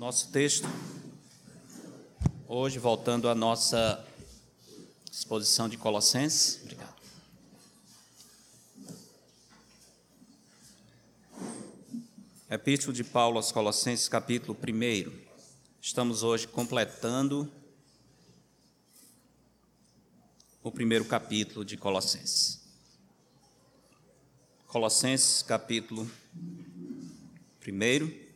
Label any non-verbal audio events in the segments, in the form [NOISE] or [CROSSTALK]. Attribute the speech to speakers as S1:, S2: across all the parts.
S1: nosso texto, hoje voltando à nossa exposição de Colossenses. Obrigado. Epístolo de Paulo aos Colossenses, capítulo 1. Estamos hoje completando o primeiro capítulo de Colossenses. Colossenses, capítulo 1.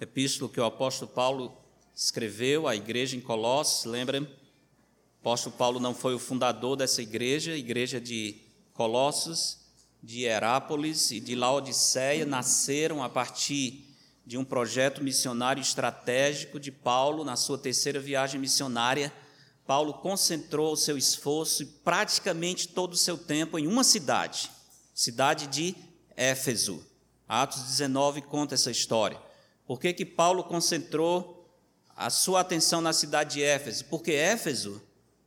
S1: Epístolo que o apóstolo Paulo escreveu à igreja em Colossos, lembra? O apóstolo Paulo não foi o fundador dessa igreja, igreja de Colossos, de Herápolis e de Laodiceia nasceram a partir de um projeto missionário estratégico de Paulo na sua terceira viagem missionária. Paulo concentrou o seu esforço e praticamente todo o seu tempo em uma cidade, cidade de Éfeso. Atos 19 conta essa história. Por que, que Paulo concentrou a sua atenção na cidade de Éfeso? Porque Éfeso,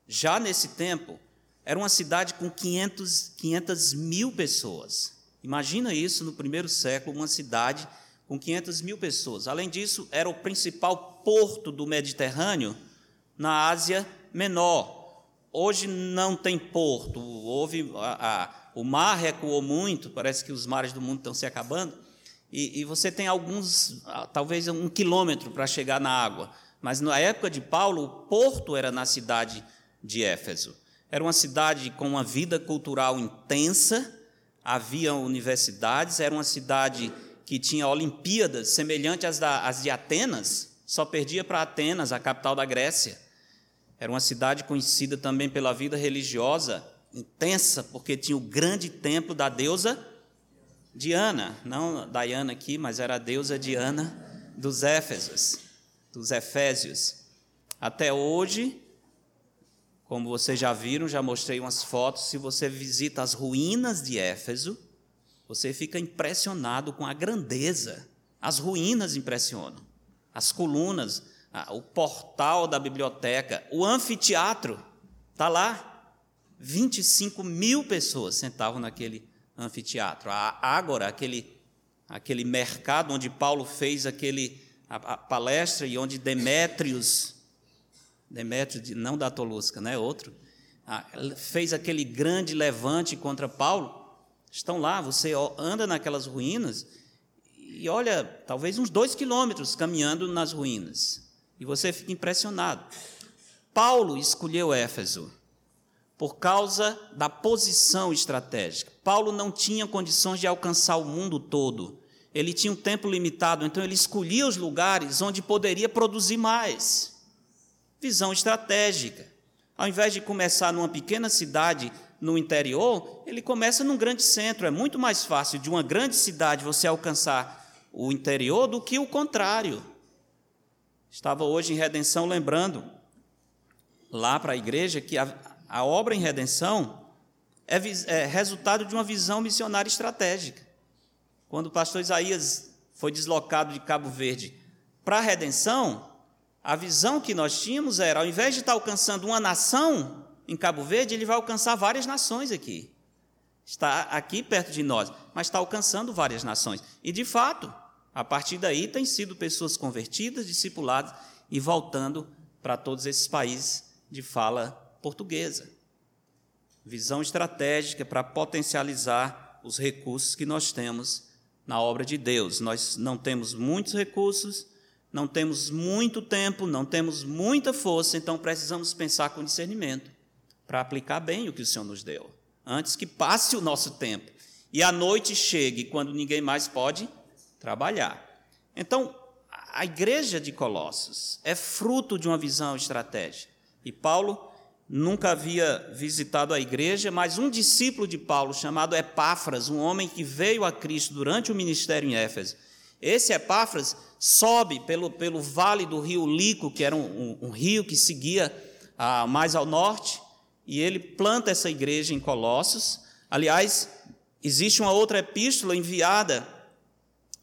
S1: já nesse tempo, era uma cidade com 500, 500 mil pessoas. Imagina isso no primeiro século, uma cidade com 500 mil pessoas. Além disso, era o principal porto do Mediterrâneo na Ásia Menor. Hoje não tem porto, houve a, a, o mar recuou muito, parece que os mares do mundo estão se acabando e, e você tem alguns, ah, talvez um quilômetro para chegar na água. Mas na época de Paulo, o porto era na cidade de Éfeso. Era uma cidade com uma vida cultural intensa, havia universidades, era uma cidade que tinha Olimpíadas semelhantes às, da, às de Atenas, só perdia para Atenas, a capital da Grécia. Era uma cidade conhecida também pela vida religiosa intensa, porque tinha o grande templo da deusa Diana, não Diana aqui, mas era a deusa Diana dos Éfesos, dos Efésios. Até hoje, como vocês já viram, já mostrei umas fotos, se você visita as ruínas de Éfeso, você fica impressionado com a grandeza. As ruínas impressionam. As colunas, o portal da biblioteca, o anfiteatro, está lá. 25 mil pessoas sentavam naquele anfiteatro. A Ágora, aquele, aquele mercado onde Paulo fez aquele, a, a palestra e onde Demétrios, Demétrio, não da Tolusca, né, outro, fez aquele grande levante contra Paulo. Estão lá, você anda naquelas ruínas e olha, talvez uns dois quilômetros caminhando nas ruínas, e você fica impressionado. Paulo escolheu Éfeso por causa da posição estratégica. Paulo não tinha condições de alcançar o mundo todo. Ele tinha um tempo limitado, então ele escolhia os lugares onde poderia produzir mais. Visão estratégica. Ao invés de começar numa pequena cidade no interior, ele começa num grande centro. É muito mais fácil de uma grande cidade você alcançar o interior do que o contrário. Estava hoje em Redenção lembrando lá para a igreja que a, a obra em redenção é, é resultado de uma visão missionária estratégica. Quando o pastor Isaías foi deslocado de Cabo Verde para a redenção, a visão que nós tínhamos era, ao invés de estar alcançando uma nação em Cabo Verde, ele vai alcançar várias nações aqui. Está aqui perto de nós, mas está alcançando várias nações. E, de fato, a partir daí tem sido pessoas convertidas, discipuladas e voltando para todos esses países de fala portuguesa. Visão estratégica para potencializar os recursos que nós temos na obra de Deus. Nós não temos muitos recursos, não temos muito tempo, não temos muita força, então precisamos pensar com discernimento para aplicar bem o que o Senhor nos deu, antes que passe o nosso tempo e a noite chegue quando ninguém mais pode trabalhar. Então, a igreja de Colossos é fruto de uma visão estratégica. E Paulo nunca havia visitado a igreja, mas um discípulo de Paulo, chamado Epáfras, um homem que veio a Cristo durante o ministério em Éfeso, esse Epáfras sobe pelo, pelo vale do rio Lico, que era um, um, um rio que seguia ah, mais ao norte, e ele planta essa igreja em Colossos. Aliás, existe uma outra epístola enviada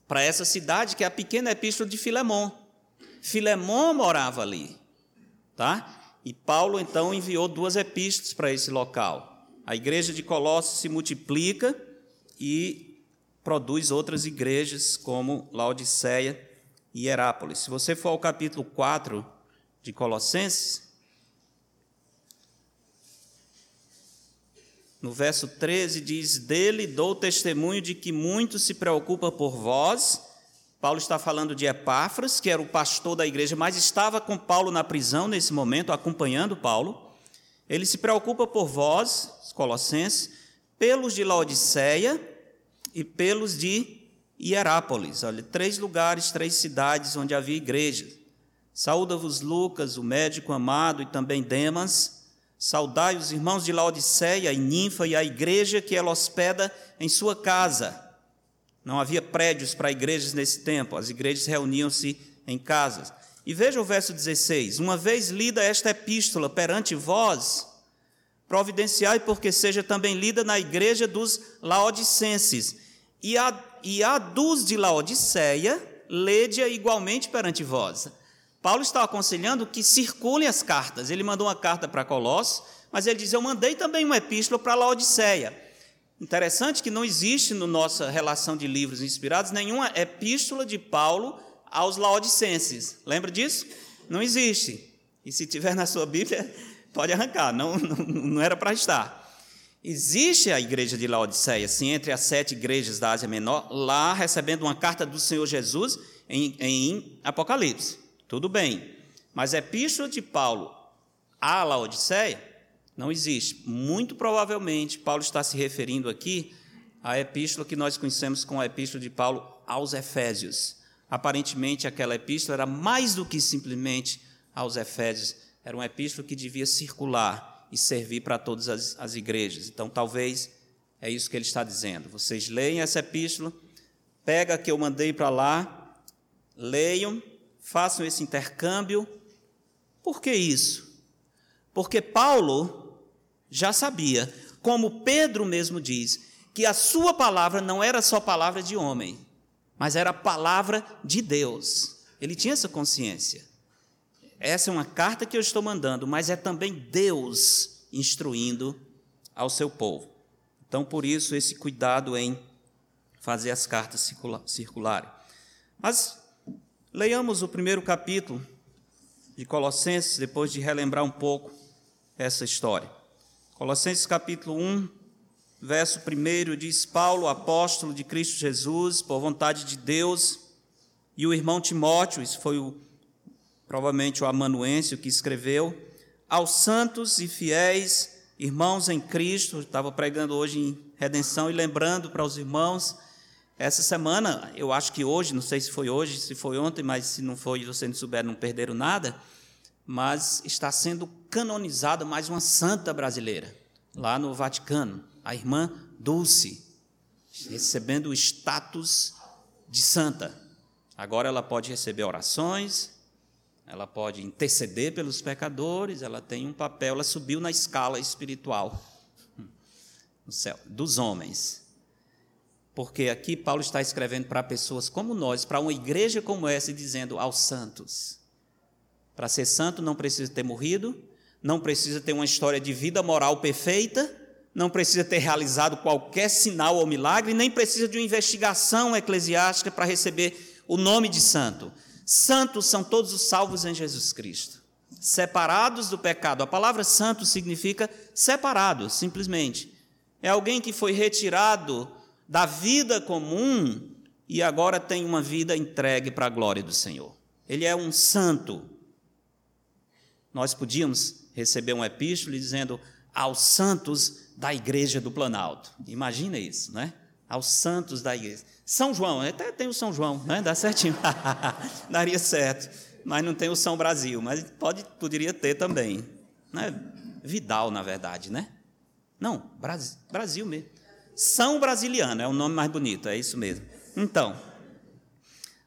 S1: para essa cidade, que é a pequena epístola de Filemão. Filemão morava ali, tá? E Paulo então enviou duas epístolas para esse local. A igreja de Colossos se multiplica e produz outras igrejas, como Laodiceia e Herápolis. Se você for ao capítulo 4 de Colossenses, no verso 13 diz: Dele dou testemunho de que muito se preocupa por vós. Paulo está falando de Epáfras, que era o pastor da igreja, mas estava com Paulo na prisão nesse momento, acompanhando Paulo. Ele se preocupa por vós, os colossenses, pelos de Laodiceia e pelos de Hierápolis. Olha, três lugares, três cidades onde havia igreja. Saúda-vos Lucas, o médico amado, e também Demas Saudai os irmãos de Laodiceia e Ninfa e a igreja que ela hospeda em sua casa. Não havia prédios para igrejas nesse tempo, as igrejas reuniam-se em casas. E veja o verso 16: Uma vez lida esta epístola perante vós, providenciai porque seja também lida na igreja dos laodicenses, e a, e a dos de Laodiceia, lede-a igualmente perante vós. Paulo está aconselhando que circulem as cartas. Ele mandou uma carta para Colossos, mas ele diz: Eu mandei também uma epístola para Laodiceia. Interessante que não existe na no nossa relação de livros inspirados nenhuma epístola de Paulo aos laodicenses. Lembra disso? Não existe. E se tiver na sua Bíblia, [LAUGHS] pode arrancar, não, não, não era para estar. Existe a igreja de Laodiceia, sim, entre as sete igrejas da Ásia Menor, lá recebendo uma carta do Senhor Jesus em, em Apocalipse. Tudo bem. Mas a epístola de Paulo à Laodiceia não existe. Muito provavelmente, Paulo está se referindo aqui à epístola que nós conhecemos como a epístola de Paulo aos Efésios. Aparentemente, aquela epístola era mais do que simplesmente aos Efésios, era uma epístola que devia circular e servir para todas as, as igrejas. Então, talvez é isso que ele está dizendo. Vocês leem essa epístola, pega que eu mandei para lá, leiam façam esse intercâmbio. Por que isso? Porque Paulo já sabia, como Pedro mesmo diz, que a sua palavra não era só palavra de homem, mas era palavra de Deus. Ele tinha essa consciência. Essa é uma carta que eu estou mandando, mas é também Deus instruindo ao seu povo. Então, por isso, esse cuidado em fazer as cartas circularem. Mas Leiamos o primeiro capítulo de Colossenses, depois de relembrar um pouco essa história. Colossenses capítulo 1, verso 1 diz: Paulo, apóstolo de Cristo Jesus, por vontade de Deus, e o irmão Timóteo, isso foi o, provavelmente o amanuense que escreveu, aos santos e fiéis irmãos em Cristo, estava pregando hoje em redenção e lembrando para os irmãos essa semana, eu acho que hoje, não sei se foi hoje, se foi ontem, mas se não foi, você não souber, não perderam nada, mas está sendo canonizada mais uma santa brasileira, lá no Vaticano, a irmã Dulce, recebendo o status de santa. Agora ela pode receber orações, ela pode interceder pelos pecadores, ela tem um papel, ela subiu na escala espiritual no céu, dos homens porque aqui Paulo está escrevendo para pessoas como nós, para uma igreja como essa, dizendo aos santos: para ser santo não precisa ter morrido, não precisa ter uma história de vida moral perfeita, não precisa ter realizado qualquer sinal ou milagre, nem precisa de uma investigação eclesiástica para receber o nome de santo. Santos são todos os salvos em Jesus Cristo, separados do pecado. A palavra santo significa separado, simplesmente. É alguém que foi retirado da vida comum e agora tem uma vida entregue para a glória do Senhor. Ele é um santo. Nós podíamos receber um epístolo dizendo aos santos da igreja do Planalto. Imagina isso, né? Aos santos da igreja. São João, até tem o São João, né? Dá certinho. [LAUGHS] Daria certo. Mas não tem o São Brasil, mas pode, poderia ter também. Né? Vidal, na verdade, né? Não, Brasil, Brasil mesmo. São Brasiliano, é o nome mais bonito, é isso mesmo. Então,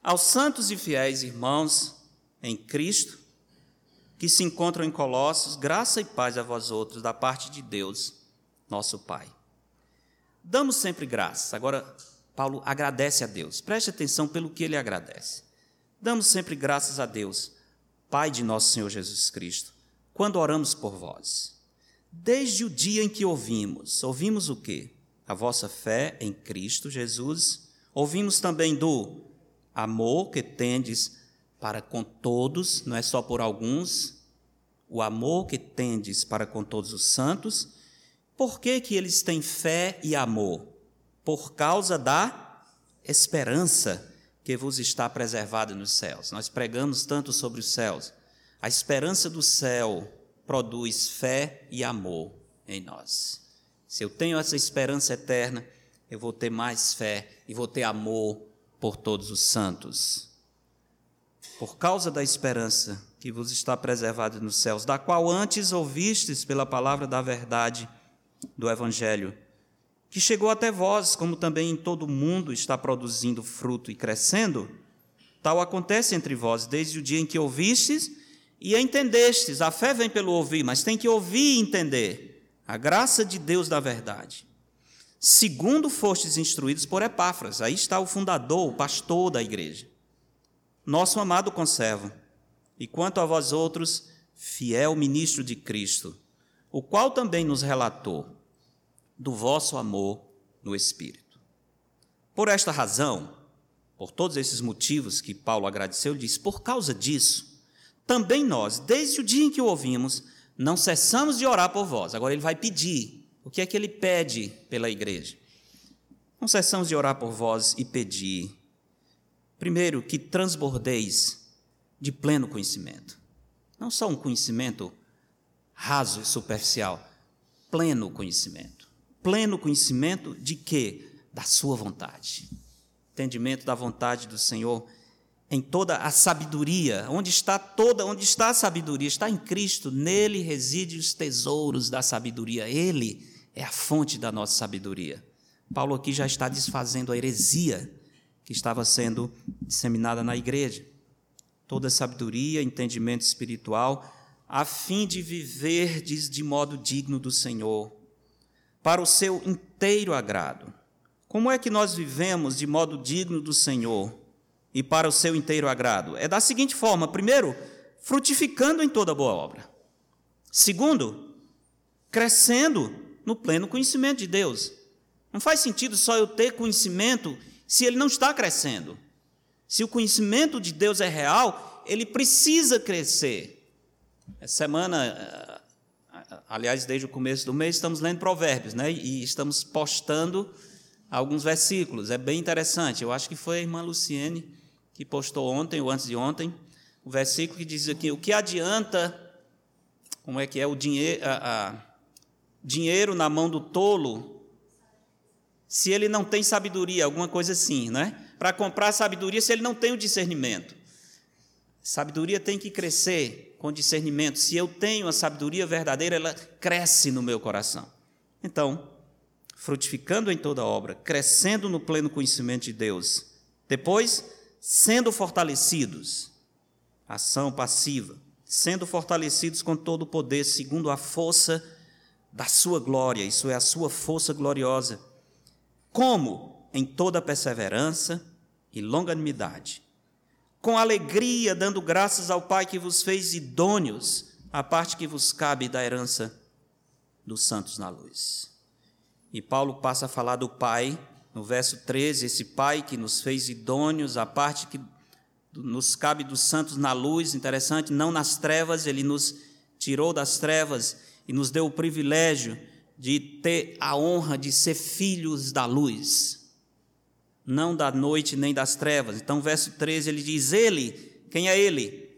S1: aos santos e fiéis irmãos em Cristo, que se encontram em Colossos, graça e paz a vós outros, da parte de Deus, nosso Pai. Damos sempre graça. Agora, Paulo agradece a Deus. Preste atenção pelo que ele agradece. Damos sempre graças a Deus, Pai de nosso Senhor Jesus Cristo, quando oramos por vós. Desde o dia em que ouvimos, ouvimos o quê? a vossa fé em Cristo Jesus Ouvimos também do amor que tendes para com todos, não é só por alguns, o amor que tendes para com todos os santos. Por que, que eles têm fé e amor? Por causa da esperança que vos está preservada nos céus. Nós pregamos tanto sobre os céus. A esperança do céu produz fé e amor em nós. Se eu tenho essa esperança eterna, eu vou ter mais fé e vou ter amor por todos os santos. Por causa da esperança que vos está preservada nos céus, da qual antes ouvistes pela palavra da verdade do Evangelho, que chegou até vós, como também em todo o mundo está produzindo fruto e crescendo, tal acontece entre vós desde o dia em que ouvistes e entendestes. A fé vem pelo ouvir, mas tem que ouvir e entender a graça de Deus da verdade. Segundo fostes instruídos por Epáfras, aí está o fundador, o pastor da igreja, nosso amado conservo, e quanto a vós outros, fiel ministro de Cristo, o qual também nos relatou do vosso amor no Espírito. Por esta razão, por todos esses motivos que Paulo agradeceu, diz: por causa disso, também nós, desde o dia em que o ouvimos, não cessamos de orar por vós. Agora ele vai pedir. O que é que ele pede pela igreja? Não cessamos de orar por vós e pedir, primeiro, que transbordeis de pleno conhecimento. Não só um conhecimento raso e superficial, pleno conhecimento. Pleno conhecimento de quê? Da sua vontade. Entendimento da vontade do Senhor em toda a sabedoria. Onde está toda, onde está a sabedoria? Está em Cristo, nele residem os tesouros da sabedoria. Ele é a fonte da nossa sabedoria. Paulo aqui já está desfazendo a heresia que estava sendo disseminada na igreja toda sabedoria, entendimento espiritual, a fim de viverdes de modo digno do Senhor, para o seu inteiro agrado. Como é que nós vivemos de modo digno do Senhor e para o seu inteiro agrado? É da seguinte forma: primeiro, frutificando em toda boa obra. Segundo, crescendo no pleno conhecimento de Deus. Não faz sentido só eu ter conhecimento se ele não está crescendo. Se o conhecimento de Deus é real, ele precisa crescer. Essa semana, eh, aliás, desde o começo do mês, estamos lendo Provérbios, né? E estamos postando alguns versículos. É bem interessante. Eu acho que foi a irmã Luciene que postou ontem ou antes de ontem o versículo que diz aqui: o que adianta, como é que é o dinheiro, a, a, dinheiro na mão do tolo, se ele não tem sabedoria, alguma coisa assim, né? para comprar sabedoria se ele não tem o discernimento. Sabedoria tem que crescer com discernimento. Se eu tenho a sabedoria verdadeira, ela cresce no meu coração. Então, frutificando em toda obra, crescendo no pleno conhecimento de Deus. Depois, sendo fortalecidos, ação passiva, sendo fortalecidos com todo o poder, segundo a força da sua glória, isso é a sua força gloriosa. Como? Em toda perseverança, e longanimidade, com alegria, dando graças ao Pai que vos fez idôneos a parte que vos cabe da herança dos santos na luz. E Paulo passa a falar do Pai, no verso 13, esse Pai que nos fez idôneos, a parte que nos cabe dos santos na luz, interessante, não nas trevas, ele nos tirou das trevas e nos deu o privilégio de ter a honra de ser filhos da luz não da noite nem das trevas. Então, verso 13, ele diz: Ele, quem é Ele?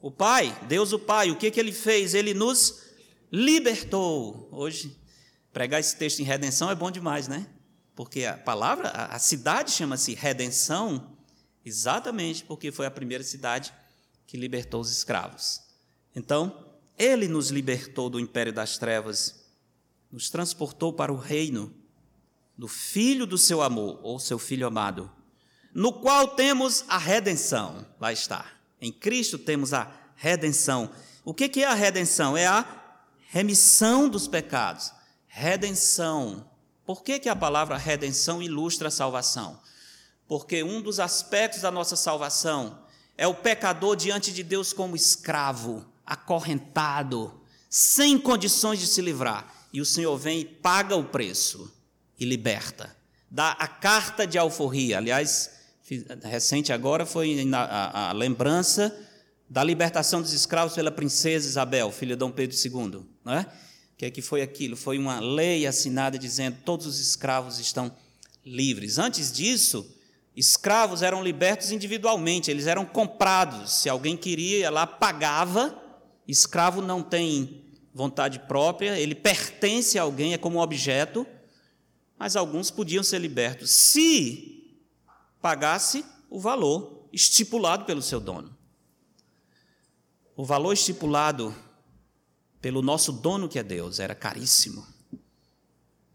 S1: O Pai, Deus o Pai, o que, que ele fez? Ele nos libertou. Hoje, pregar esse texto em redenção é bom demais, né? Porque a palavra, a cidade chama-se redenção, exatamente porque foi a primeira cidade que libertou os escravos. Então, ele nos libertou do império das trevas, nos transportou para o reino do Filho do seu amor, ou seu Filho amado, no qual temos a redenção. Lá está. Em Cristo temos a redenção. O que é a redenção? É a remissão dos pecados. Redenção. Por que, que a palavra redenção ilustra a salvação? Porque um dos aspectos da nossa salvação é o pecador diante de Deus como escravo, acorrentado, sem condições de se livrar. E o Senhor vem e paga o preço e liberta. dá a carta de alforria. Aliás, recente agora foi a, lembrança da libertação dos escravos pela princesa Isabel, filha de Dom Pedro II. É? que, é que foi aquilo? Foi uma lei assinada dizendo que todos os escravos estão livres. Antes disso, escravos eram libertos individualmente, eles eram comprados. Se alguém queria, lá pagava. Escravo não tem vontade própria, ele pertence a alguém, é como um objeto, mas alguns podiam ser libertos se pagasse o valor estipulado pelo seu dono. O valor estipulado pelo nosso dono que é Deus, era caríssimo.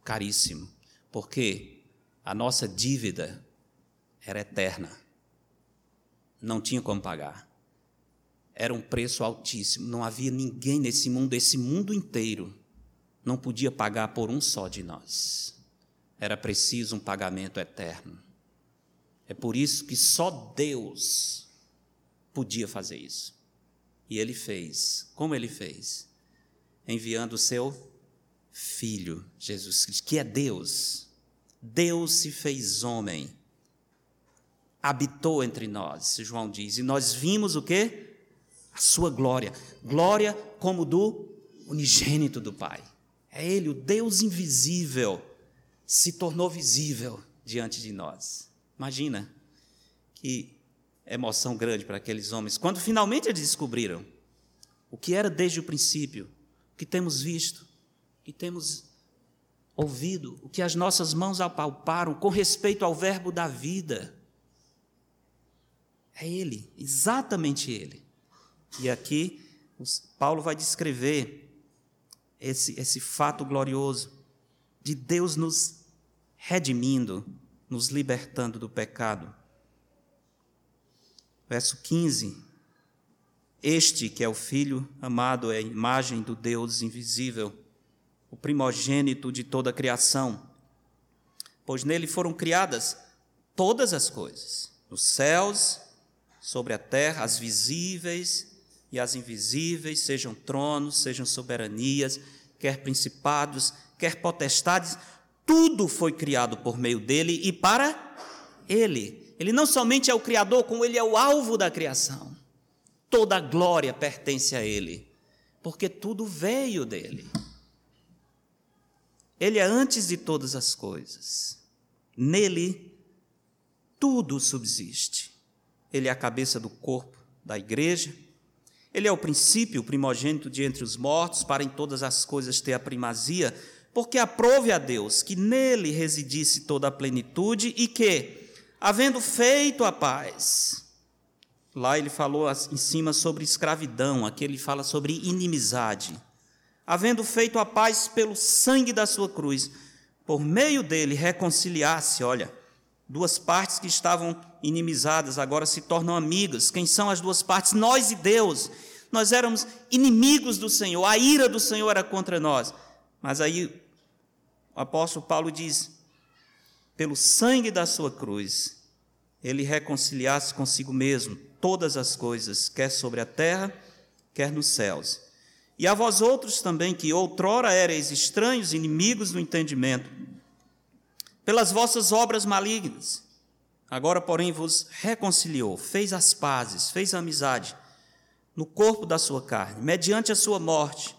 S1: Caríssimo. Porque a nossa dívida era eterna. Não tinha como pagar. Era um preço altíssimo. Não havia ninguém nesse mundo, esse mundo inteiro, não podia pagar por um só de nós. Era preciso um pagamento eterno. É por isso que só Deus podia fazer isso. E ele fez. Como ele fez? enviando o seu Filho, Jesus Cristo, que é Deus. Deus se fez homem, habitou entre nós, João diz, e nós vimos o que? A sua glória, glória como do unigênito do Pai. É Ele, o Deus invisível, se tornou visível diante de nós. Imagina que emoção grande para aqueles homens, quando finalmente eles descobriram o que era desde o princípio, o que temos visto, o que temos ouvido, o que as nossas mãos apalparam com respeito ao Verbo da vida. É Ele, exatamente Ele. E aqui Paulo vai descrever esse, esse fato glorioso de Deus nos redimindo, nos libertando do pecado. Verso 15 este que é o Filho amado é a imagem do Deus invisível, o primogênito de toda a criação, pois nele foram criadas todas as coisas, nos céus, sobre a terra, as visíveis e as invisíveis, sejam tronos, sejam soberanias, quer principados, quer potestades, tudo foi criado por meio dele e para ele. Ele não somente é o Criador, como ele é o alvo da criação toda a glória pertence a Ele, porque tudo veio dele. Ele é antes de todas as coisas. Nele, tudo subsiste. Ele é a cabeça do corpo da igreja. Ele é o princípio, o primogênito de entre os mortos, para em todas as coisas ter a primazia, porque aprove a Deus que nele residisse toda a plenitude e que, havendo feito a paz, Lá ele falou em cima sobre escravidão, aqui ele fala sobre inimizade. Havendo feito a paz pelo sangue da sua cruz, por meio dele reconciliar-se, olha, duas partes que estavam inimizadas agora se tornam amigas. Quem são as duas partes? Nós e Deus. Nós éramos inimigos do Senhor, a ira do Senhor era contra nós. Mas aí o apóstolo Paulo diz: pelo sangue da sua cruz, ele reconciliasse consigo mesmo todas as coisas, quer sobre a terra, quer nos céus. E a vós outros também, que outrora erais estranhos, inimigos do entendimento, pelas vossas obras malignas, agora, porém, vos reconciliou, fez as pazes, fez a amizade no corpo da sua carne, mediante a sua morte,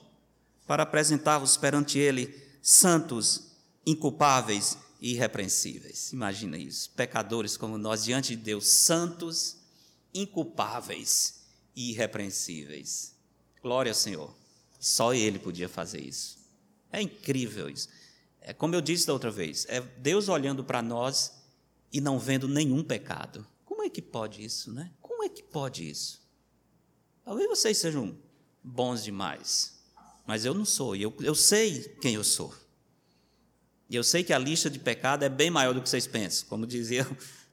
S1: para apresentar-vos perante ele santos, inculpáveis e irrepreensíveis. Imagina isso, pecadores como nós diante de Deus, santos, inculpáveis e irrepreensíveis. Glória ao Senhor. Só Ele podia fazer isso. É incrível isso. É como eu disse da outra vez, é Deus olhando para nós e não vendo nenhum pecado. Como é que pode isso, né? Como é que pode isso? Talvez vocês sejam bons demais, mas eu não sou. E eu, eu sei quem eu sou. E eu sei que a lista de pecado é bem maior do que vocês pensam. Como dizia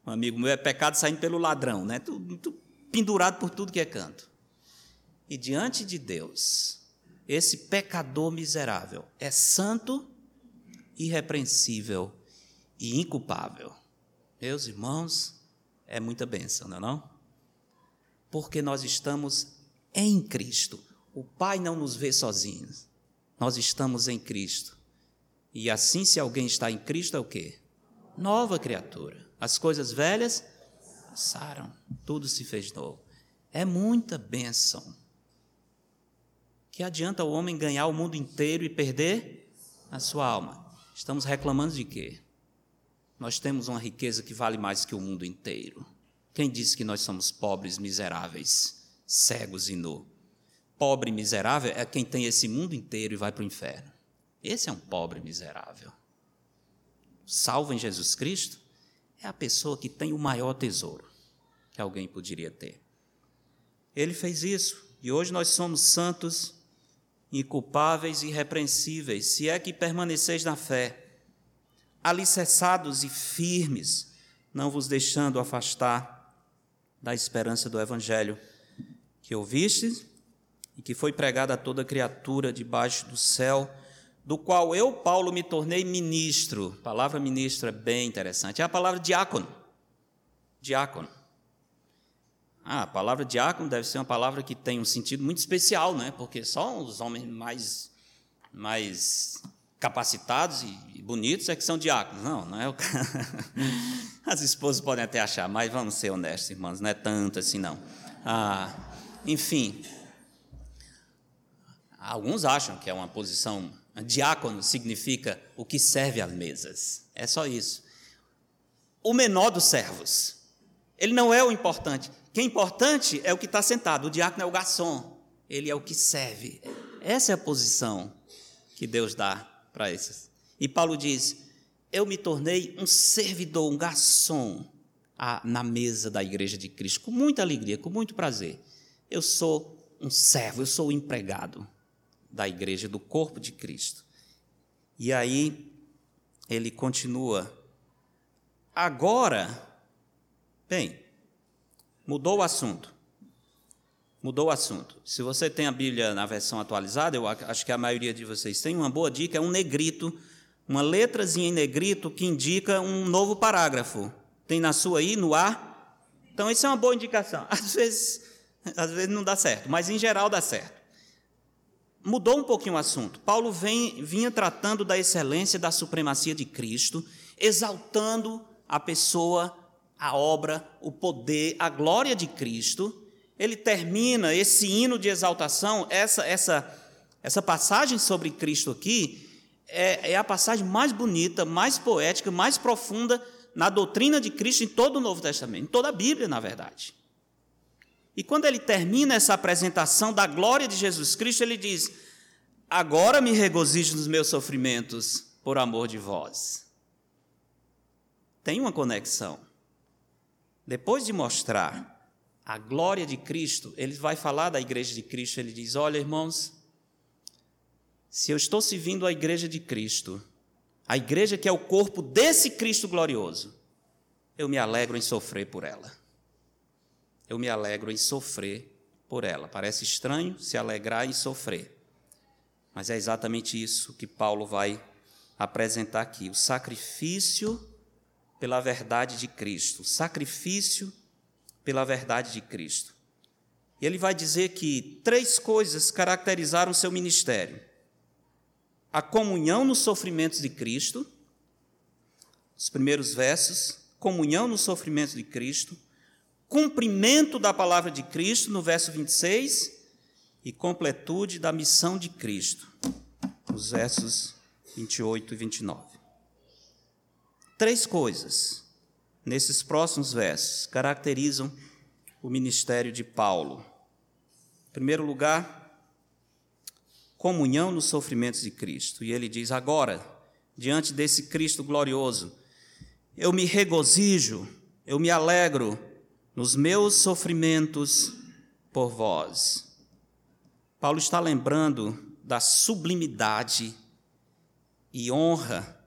S1: um amigo meu, é pecado saindo pelo ladrão, né? Tudo, tudo pendurado por tudo que é canto. E diante de Deus, esse pecador miserável é santo, irrepreensível e inculpável. Meus irmãos, é muita bênção, não é não? Porque nós estamos em Cristo. O Pai não nos vê sozinhos. Nós estamos em Cristo. E assim, se alguém está em Cristo, é o quê? nova criatura. As coisas velhas passaram, tudo se fez novo. É muita bênção. Que adianta o homem ganhar o mundo inteiro e perder a sua alma? Estamos reclamando de quê? Nós temos uma riqueza que vale mais que o mundo inteiro. Quem disse que nós somos pobres, miseráveis, cegos e nu? Pobre e miserável é quem tem esse mundo inteiro e vai para o inferno. Esse é um pobre miserável. Salvo em Jesus Cristo é a pessoa que tem o maior tesouro que alguém poderia ter. Ele fez isso e hoje nós somos santos, inculpáveis e irrepreensíveis, se é que permaneceis na fé, alicerçados e firmes, não vos deixando afastar da esperança do Evangelho que ouvistes e que foi pregada a toda criatura debaixo do céu, do qual eu, Paulo, me tornei ministro. A palavra ministro é bem interessante. É a palavra diácono. Diácono. Ah, a palavra diácono deve ser uma palavra que tem um sentido muito especial, né? Porque só os homens mais, mais capacitados e bonitos é que são diáconos. Não, não é o [LAUGHS] As esposas podem até achar, mas vamos ser honestos, irmãos, não é tanto assim, não. Ah, enfim, alguns acham que é uma posição. Diácono significa o que serve às mesas. É só isso. O menor dos servos. Ele não é o importante. Quem é importante é o que está sentado. O diácono é o garçom. Ele é o que serve. Essa é a posição que Deus dá para esses. E Paulo diz: Eu me tornei um servidor, um garçom na mesa da igreja de Cristo, com muita alegria, com muito prazer. Eu sou um servo, eu sou o empregado da igreja, do corpo de Cristo. E aí ele continua. Agora, bem, mudou o assunto. Mudou o assunto. Se você tem a Bíblia na versão atualizada, eu acho que a maioria de vocês tem, uma boa dica é um negrito, uma letrazinha em negrito que indica um novo parágrafo. Tem na sua aí, no ar? Então, isso é uma boa indicação. [LAUGHS] Às vezes, às vezes não dá certo, mas em geral dá certo mudou um pouquinho o assunto. Paulo vem, vinha tratando da excelência, da supremacia de Cristo, exaltando a pessoa, a obra, o poder, a glória de Cristo. Ele termina esse hino de exaltação, essa, essa, essa passagem sobre Cristo aqui, é, é a passagem mais bonita, mais poética, mais profunda na doutrina de Cristo em todo o Novo Testamento, em toda a Bíblia, na verdade. E quando ele termina essa apresentação da glória de Jesus Cristo, ele diz: Agora me regozijo nos meus sofrimentos por amor de vós. Tem uma conexão. Depois de mostrar a glória de Cristo, ele vai falar da igreja de Cristo. Ele diz: Olha, irmãos, se eu estou servindo a igreja de Cristo, a igreja que é o corpo desse Cristo glorioso, eu me alegro em sofrer por ela eu me alegro em sofrer por ela. Parece estranho se alegrar em sofrer, mas é exatamente isso que Paulo vai apresentar aqui: o sacrifício pela verdade de Cristo, sacrifício pela verdade de Cristo. E ele vai dizer que três coisas caracterizaram seu ministério: a comunhão nos sofrimentos de Cristo, os primeiros versos, comunhão nos sofrimentos de Cristo, cumprimento da palavra de Cristo, no verso 26, e completude da missão de Cristo, nos versos 28 e 29. Três coisas nesses próximos versos caracterizam o ministério de Paulo. Em primeiro lugar, comunhão nos sofrimentos de Cristo. E ele diz: agora, diante desse Cristo glorioso, eu me regozijo, eu me alegro nos meus sofrimentos por vós. Paulo está lembrando da sublimidade e honra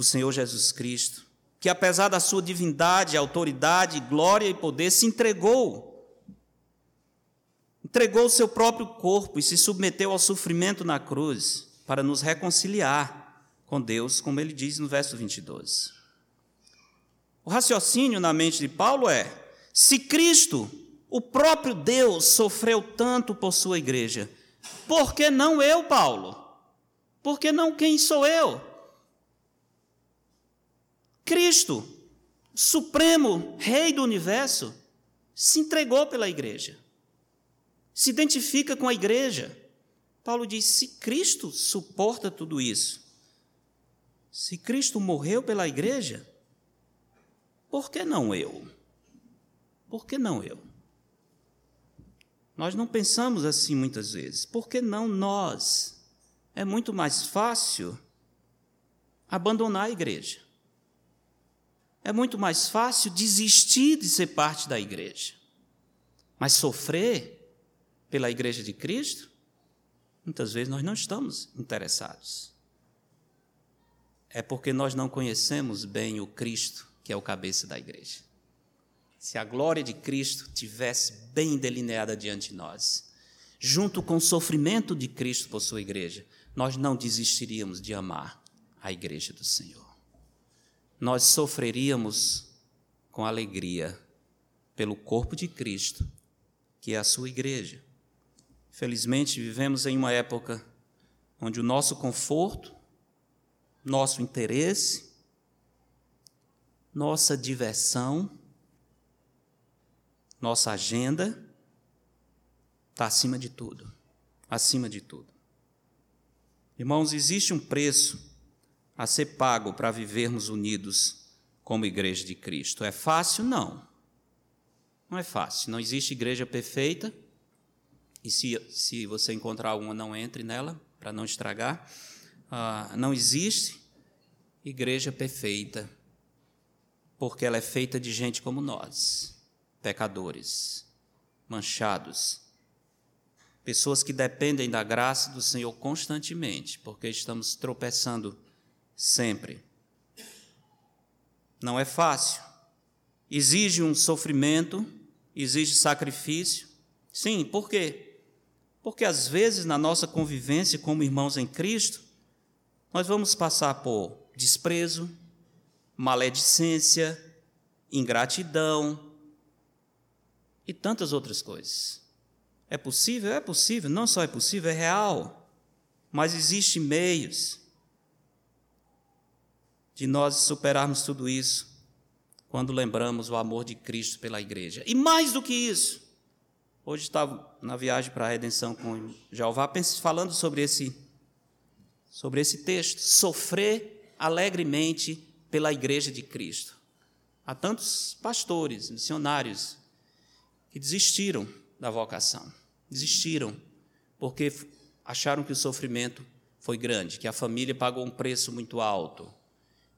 S1: do Senhor Jesus Cristo, que apesar da sua divindade, autoridade, glória e poder, se entregou. Entregou o seu próprio corpo e se submeteu ao sofrimento na cruz para nos reconciliar com Deus, como ele diz no verso 22. O raciocínio na mente de Paulo é: se Cristo, o próprio Deus, sofreu tanto por sua igreja, por que não eu, Paulo? Por que não quem sou eu? Cristo, Supremo Rei do universo, se entregou pela igreja, se identifica com a igreja. Paulo diz: se Cristo suporta tudo isso, se Cristo morreu pela igreja, por que não eu? Por que não eu? Nós não pensamos assim muitas vezes. Por que não nós? É muito mais fácil abandonar a igreja. É muito mais fácil desistir de ser parte da igreja. Mas sofrer pela igreja de Cristo, muitas vezes nós não estamos interessados. É porque nós não conhecemos bem o Cristo, que é o cabeça da igreja se a glória de Cristo tivesse bem delineada diante de nós, junto com o sofrimento de Cristo por sua igreja, nós não desistiríamos de amar a igreja do Senhor. Nós sofreríamos com alegria pelo corpo de Cristo, que é a sua igreja. Felizmente, vivemos em uma época onde o nosso conforto, nosso interesse, nossa diversão, nossa agenda está acima de tudo. Acima de tudo. Irmãos, existe um preço a ser pago para vivermos unidos como igreja de Cristo. É fácil? Não. Não é fácil. Não existe igreja perfeita. E se, se você encontrar uma, não entre nela, para não estragar. Ah, não existe igreja perfeita, porque ela é feita de gente como nós pecadores, manchados, pessoas que dependem da graça do Senhor constantemente, porque estamos tropeçando sempre. Não é fácil. Exige um sofrimento, exige sacrifício. Sim, por quê? Porque às vezes na nossa convivência como irmãos em Cristo, nós vamos passar por desprezo, maledicência, ingratidão, e tantas outras coisas. É possível? É possível, não só é possível, é real. Mas existem meios de nós superarmos tudo isso quando lembramos o amor de Cristo pela igreja. E mais do que isso, hoje estava na viagem para a redenção com Jeová falando sobre esse sobre esse texto, sofrer alegremente pela igreja de Cristo. Há tantos pastores, missionários que desistiram da vocação. Desistiram porque acharam que o sofrimento foi grande, que a família pagou um preço muito alto,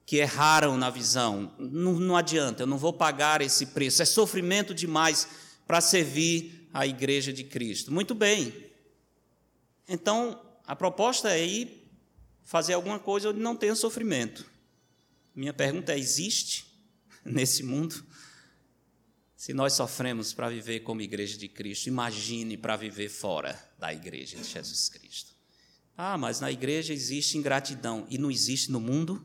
S1: que erraram na visão. Não, não adianta, eu não vou pagar esse preço, é sofrimento demais para servir a igreja de Cristo. Muito bem. Então, a proposta é ir fazer alguma coisa onde não tenha sofrimento. Minha pergunta é: existe [LAUGHS] nesse mundo se nós sofremos para viver como igreja de Cristo, imagine para viver fora da igreja de Jesus Cristo. Ah, mas na igreja existe ingratidão e não existe no mundo?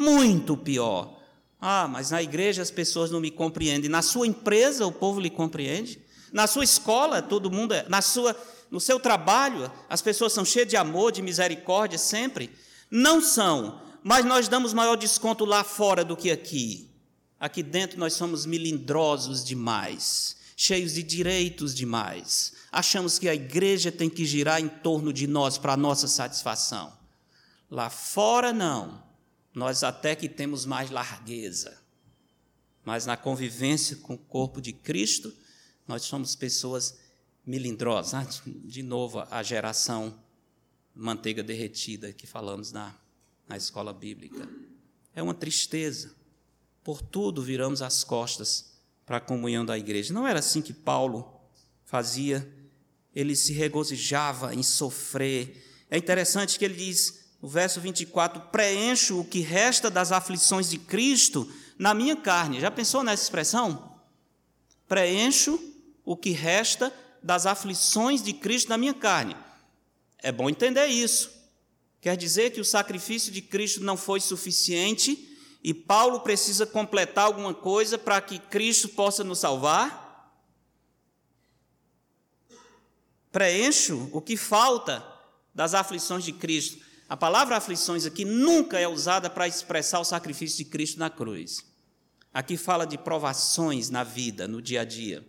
S1: Muito pior. Ah, mas na igreja as pessoas não me compreendem. Na sua empresa o povo lhe compreende? Na sua escola todo mundo é, na sua no seu trabalho as pessoas são cheias de amor, de misericórdia sempre? Não são, mas nós damos maior desconto lá fora do que aqui. Aqui dentro nós somos melindrosos demais, cheios de direitos demais. Achamos que a igreja tem que girar em torno de nós para a nossa satisfação. Lá fora, não. Nós até que temos mais largueza. Mas na convivência com o corpo de Cristo, nós somos pessoas melindrosas. Ah, de novo, a geração manteiga derretida que falamos na, na escola bíblica. É uma tristeza por tudo viramos as costas para a comunhão da igreja. Não era assim que Paulo fazia, ele se regozijava em sofrer. É interessante que ele diz, no verso 24: preencho o que resta das aflições de Cristo na minha carne. Já pensou nessa expressão? Preencho o que resta das aflições de Cristo na minha carne. É bom entender isso. Quer dizer que o sacrifício de Cristo não foi suficiente e Paulo precisa completar alguma coisa para que Cristo possa nos salvar? Preencho o que falta das aflições de Cristo. A palavra aflições aqui nunca é usada para expressar o sacrifício de Cristo na cruz. Aqui fala de provações na vida, no dia a dia.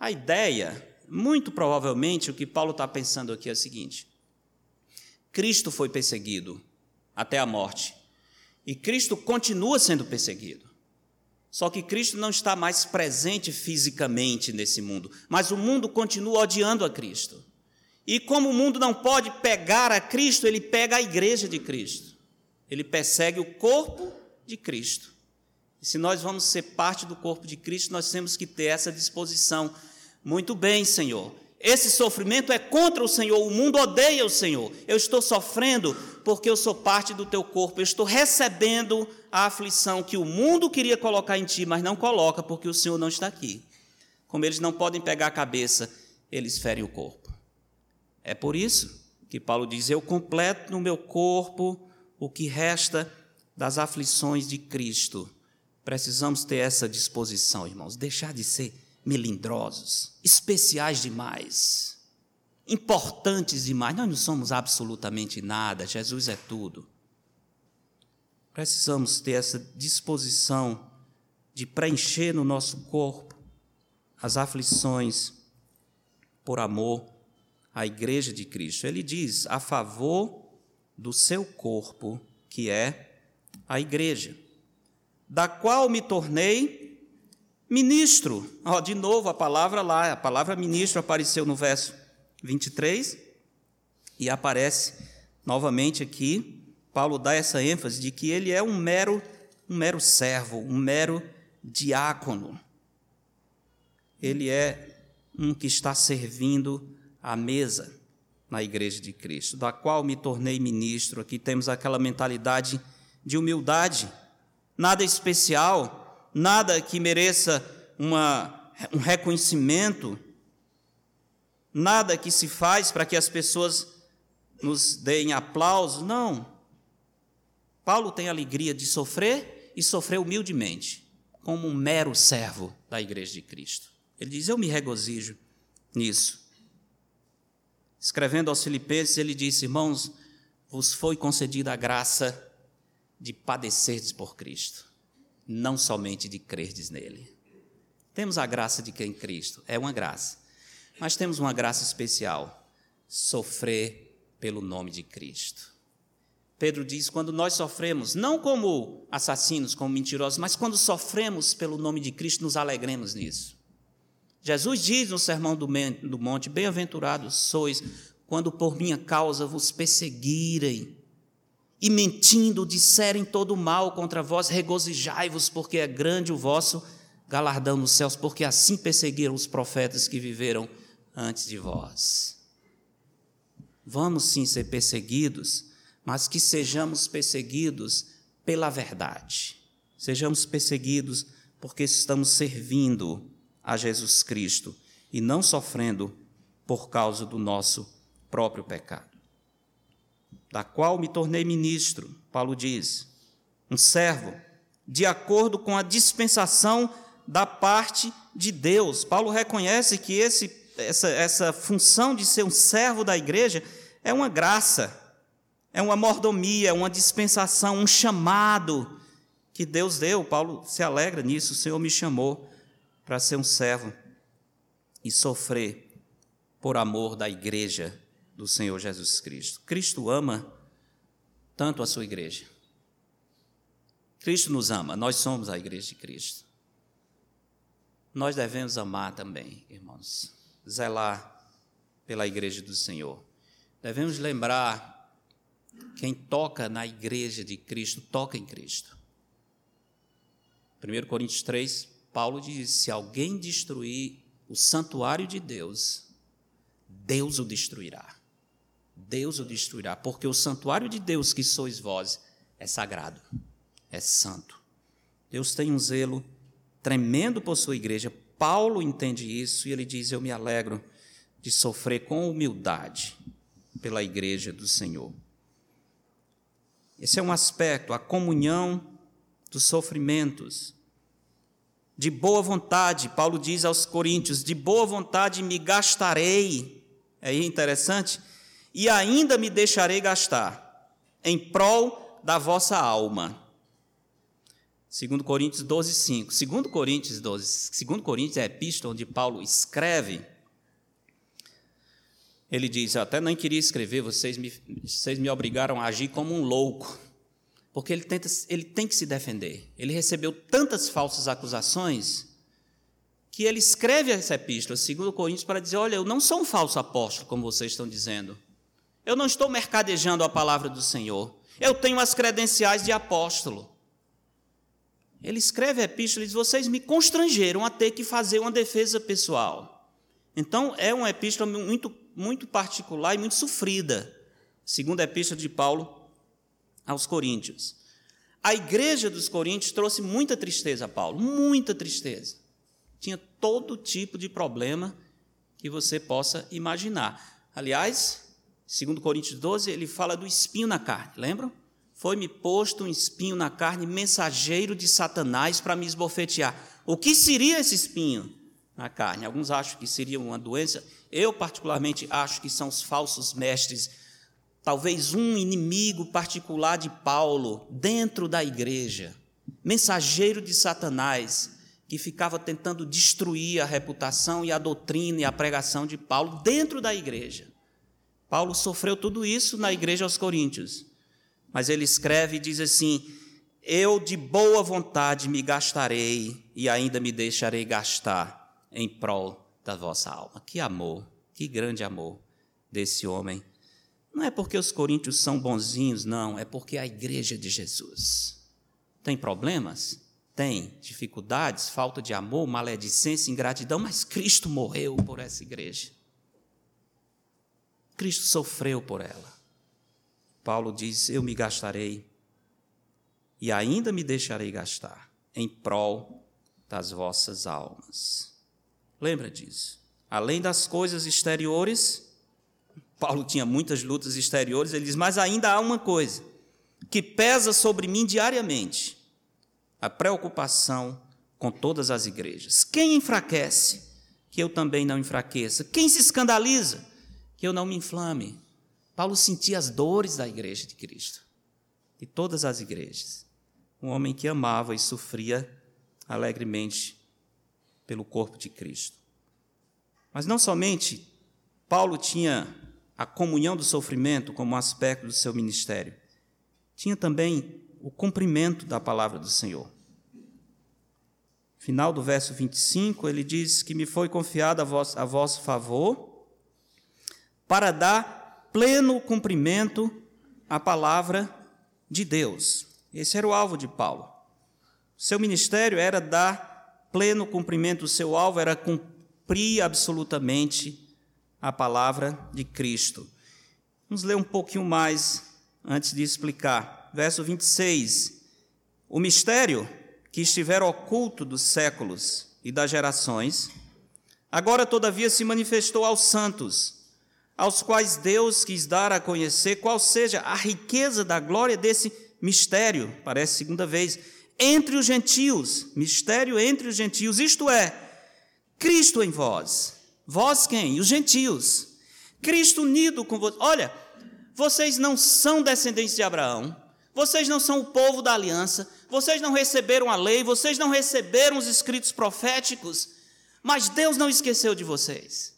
S1: A ideia, muito provavelmente, o que Paulo está pensando aqui é o seguinte: Cristo foi perseguido até a morte, e Cristo continua sendo perseguido. Só que Cristo não está mais presente fisicamente nesse mundo, mas o mundo continua odiando a Cristo. E como o mundo não pode pegar a Cristo, ele pega a igreja de Cristo. Ele persegue o corpo de Cristo. E se nós vamos ser parte do corpo de Cristo, nós temos que ter essa disposição. Muito bem, Senhor. Esse sofrimento é contra o Senhor, o mundo odeia o Senhor. Eu estou sofrendo porque eu sou parte do teu corpo, eu estou recebendo a aflição que o mundo queria colocar em ti, mas não coloca porque o Senhor não está aqui. Como eles não podem pegar a cabeça, eles ferem o corpo. É por isso que Paulo diz: Eu completo no meu corpo o que resta das aflições de Cristo Precisamos ter essa disposição, irmãos, deixar de ser melindrosos, especiais demais, importantes demais. Nós não somos absolutamente nada, Jesus é tudo. Precisamos ter essa disposição de preencher no nosso corpo as aflições por amor à Igreja de Cristo. Ele diz a favor do seu corpo, que é a Igreja da qual me tornei ministro. Oh, de novo a palavra lá, a palavra ministro apareceu no verso 23 e aparece novamente aqui. Paulo dá essa ênfase de que ele é um mero, um mero servo, um mero diácono. Ele é um que está servindo à mesa na igreja de Cristo, da qual me tornei ministro. Aqui temos aquela mentalidade de humildade nada especial, nada que mereça uma, um reconhecimento, nada que se faz para que as pessoas nos deem aplauso. Não. Paulo tem alegria de sofrer e sofrer humildemente, como um mero servo da igreja de Cristo. Ele diz: Eu me regozijo nisso. Escrevendo aos Filipenses, ele disse: Irmãos, vos foi concedida a graça de padecerdes por Cristo, não somente de crerdes nele. Temos a graça de crer em Cristo, é uma graça, mas temos uma graça especial: sofrer pelo nome de Cristo. Pedro diz: quando nós sofremos, não como assassinos, como mentirosos, mas quando sofremos pelo nome de Cristo, nos alegremos nisso. Jesus diz no Sermão do Monte: Bem-aventurados sois quando por minha causa vos perseguirem e mentindo disserem todo mal contra vós, regozijai-vos, porque é grande o vosso galardão nos céus, porque assim perseguiram os profetas que viveram antes de vós. Vamos sim ser perseguidos, mas que sejamos perseguidos pela verdade. Sejamos perseguidos porque estamos servindo a Jesus Cristo e não sofrendo por causa do nosso próprio pecado da qual me tornei ministro, Paulo diz, um servo, de acordo com a dispensação da parte de Deus. Paulo reconhece que esse, essa, essa função de ser um servo da igreja é uma graça, é uma mordomia, uma dispensação, um chamado que Deus deu. Paulo se alegra nisso, o Senhor me chamou para ser um servo e sofrer por amor da igreja do Senhor Jesus Cristo. Cristo ama tanto a sua igreja. Cristo nos ama, nós somos a igreja de Cristo. Nós devemos amar também, irmãos, zelar pela igreja do Senhor. Devemos lembrar quem toca na igreja de Cristo, toca em Cristo. 1 Coríntios 3, Paulo diz: se alguém destruir o santuário de Deus, Deus o destruirá. Deus o destruirá, porque o santuário de Deus que sois vós é sagrado, é santo. Deus tem um zelo tremendo por sua igreja. Paulo entende isso e ele diz: Eu me alegro de sofrer com humildade pela igreja do Senhor. Esse é um aspecto, a comunhão dos sofrimentos. De boa vontade, Paulo diz aos Coríntios: de boa vontade me gastarei. É interessante? e ainda me deixarei gastar, em prol da vossa alma. 2 Coríntios 12, 5. 2 Coríntios 12, 2 Coríntios é a epístola onde Paulo escreve. Ele diz: Eu até nem queria escrever, vocês me, vocês me obrigaram a agir como um louco. Porque ele, tenta, ele tem que se defender. Ele recebeu tantas falsas acusações que ele escreve essa epístola, 2 Coríntios, para dizer: Olha, eu não sou um falso apóstolo, como vocês estão dizendo. Eu não estou mercadejando a palavra do Senhor. Eu tenho as credenciais de apóstolo. Ele escreve a epístola e diz: Vocês me constrangeram a ter que fazer uma defesa pessoal. Então, é uma epístola muito, muito particular e muito sofrida. Segunda epístola de Paulo aos Coríntios. A igreja dos Coríntios trouxe muita tristeza a Paulo, muita tristeza. Tinha todo tipo de problema que você possa imaginar. Aliás, Segundo Coríntios 12, ele fala do espinho na carne, lembram? Foi-me posto um espinho na carne, mensageiro de Satanás para me esbofetear. O que seria esse espinho na carne? Alguns acham que seria uma doença. Eu, particularmente, acho que são os falsos mestres. Talvez um inimigo particular de Paulo dentro da igreja. Mensageiro de Satanás, que ficava tentando destruir a reputação e a doutrina e a pregação de Paulo dentro da igreja. Paulo sofreu tudo isso na igreja aos Coríntios. Mas ele escreve e diz assim: Eu de boa vontade me gastarei e ainda me deixarei gastar em prol da vossa alma. Que amor, que grande amor desse homem. Não é porque os coríntios são bonzinhos, não, é porque a igreja de Jesus. Tem problemas? Tem dificuldades, falta de amor, maledicência, ingratidão, mas Cristo morreu por essa igreja. Cristo sofreu por ela. Paulo diz: Eu me gastarei e ainda me deixarei gastar em prol das vossas almas. Lembra disso. Além das coisas exteriores, Paulo tinha muitas lutas exteriores, ele diz: Mas ainda há uma coisa que pesa sobre mim diariamente: a preocupação com todas as igrejas. Quem enfraquece, que eu também não enfraqueça. Quem se escandaliza, que eu não me inflame. Paulo sentia as dores da igreja de Cristo, de todas as igrejas. Um homem que amava e sofria alegremente pelo corpo de Cristo. Mas não somente Paulo tinha a comunhão do sofrimento como aspecto do seu ministério, tinha também o cumprimento da palavra do Senhor. Final do verso 25, ele diz que me foi confiado a vosso, a vosso favor para dar pleno cumprimento à palavra de Deus. Esse era o alvo de Paulo. Seu ministério era dar pleno cumprimento, o seu alvo era cumprir absolutamente a palavra de Cristo. Vamos ler um pouquinho mais antes de explicar. Verso 26. O mistério que estiver oculto dos séculos e das gerações, agora todavia se manifestou aos santos aos quais Deus quis dar a conhecer qual seja a riqueza da glória desse mistério, parece segunda vez, entre os gentios, mistério entre os gentios, isto é, Cristo em vós. Vós quem? Os gentios. Cristo unido com vocês. Olha, vocês não são descendentes de Abraão, vocês não são o povo da aliança, vocês não receberam a lei, vocês não receberam os escritos proféticos, mas Deus não esqueceu de vocês.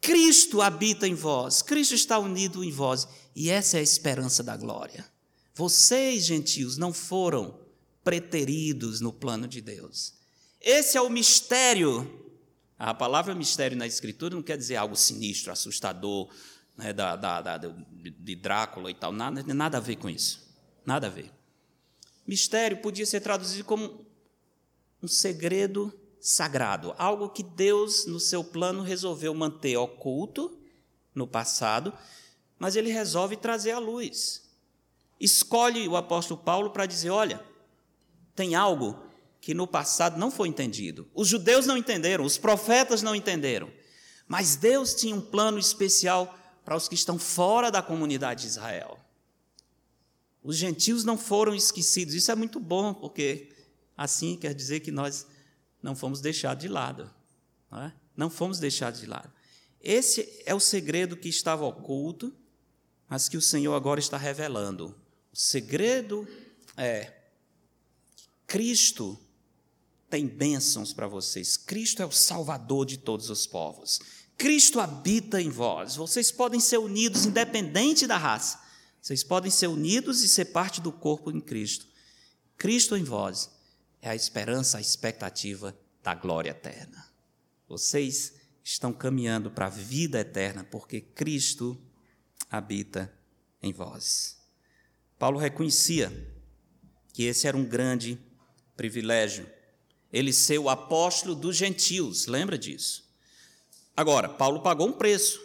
S1: Cristo habita em vós, Cristo está unido em vós, e essa é a esperança da glória. Vocês, gentios, não foram preteridos no plano de Deus. Esse é o mistério. A palavra mistério na Escritura não quer dizer algo sinistro, assustador, né, da, da, da, de Drácula e tal, nada, nada a ver com isso. Nada a ver. Mistério podia ser traduzido como um segredo sagrado, algo que Deus, no seu plano, resolveu manter oculto no passado, mas ele resolve trazer à luz. Escolhe o apóstolo Paulo para dizer: olha, tem algo que no passado não foi entendido. Os judeus não entenderam, os profetas não entenderam, mas Deus tinha um plano especial para os que estão fora da comunidade de Israel. Os gentios não foram esquecidos. Isso é muito bom, porque assim quer dizer que nós não fomos deixados de lado. Não, é? não fomos deixados de lado. Esse é o segredo que estava oculto mas que o Senhor agora está revelando. O segredo é: Cristo tem bênçãos para vocês. Cristo é o Salvador de todos os povos. Cristo habita em vós. Vocês podem ser unidos, independente da raça. Vocês podem ser unidos e ser parte do corpo em Cristo. Cristo em vós é a esperança, a expectativa da glória eterna. Vocês estão caminhando para a vida eterna porque Cristo habita em vós. Paulo reconhecia que esse era um grande privilégio. Ele ser o apóstolo dos gentios, lembra disso? Agora, Paulo pagou um preço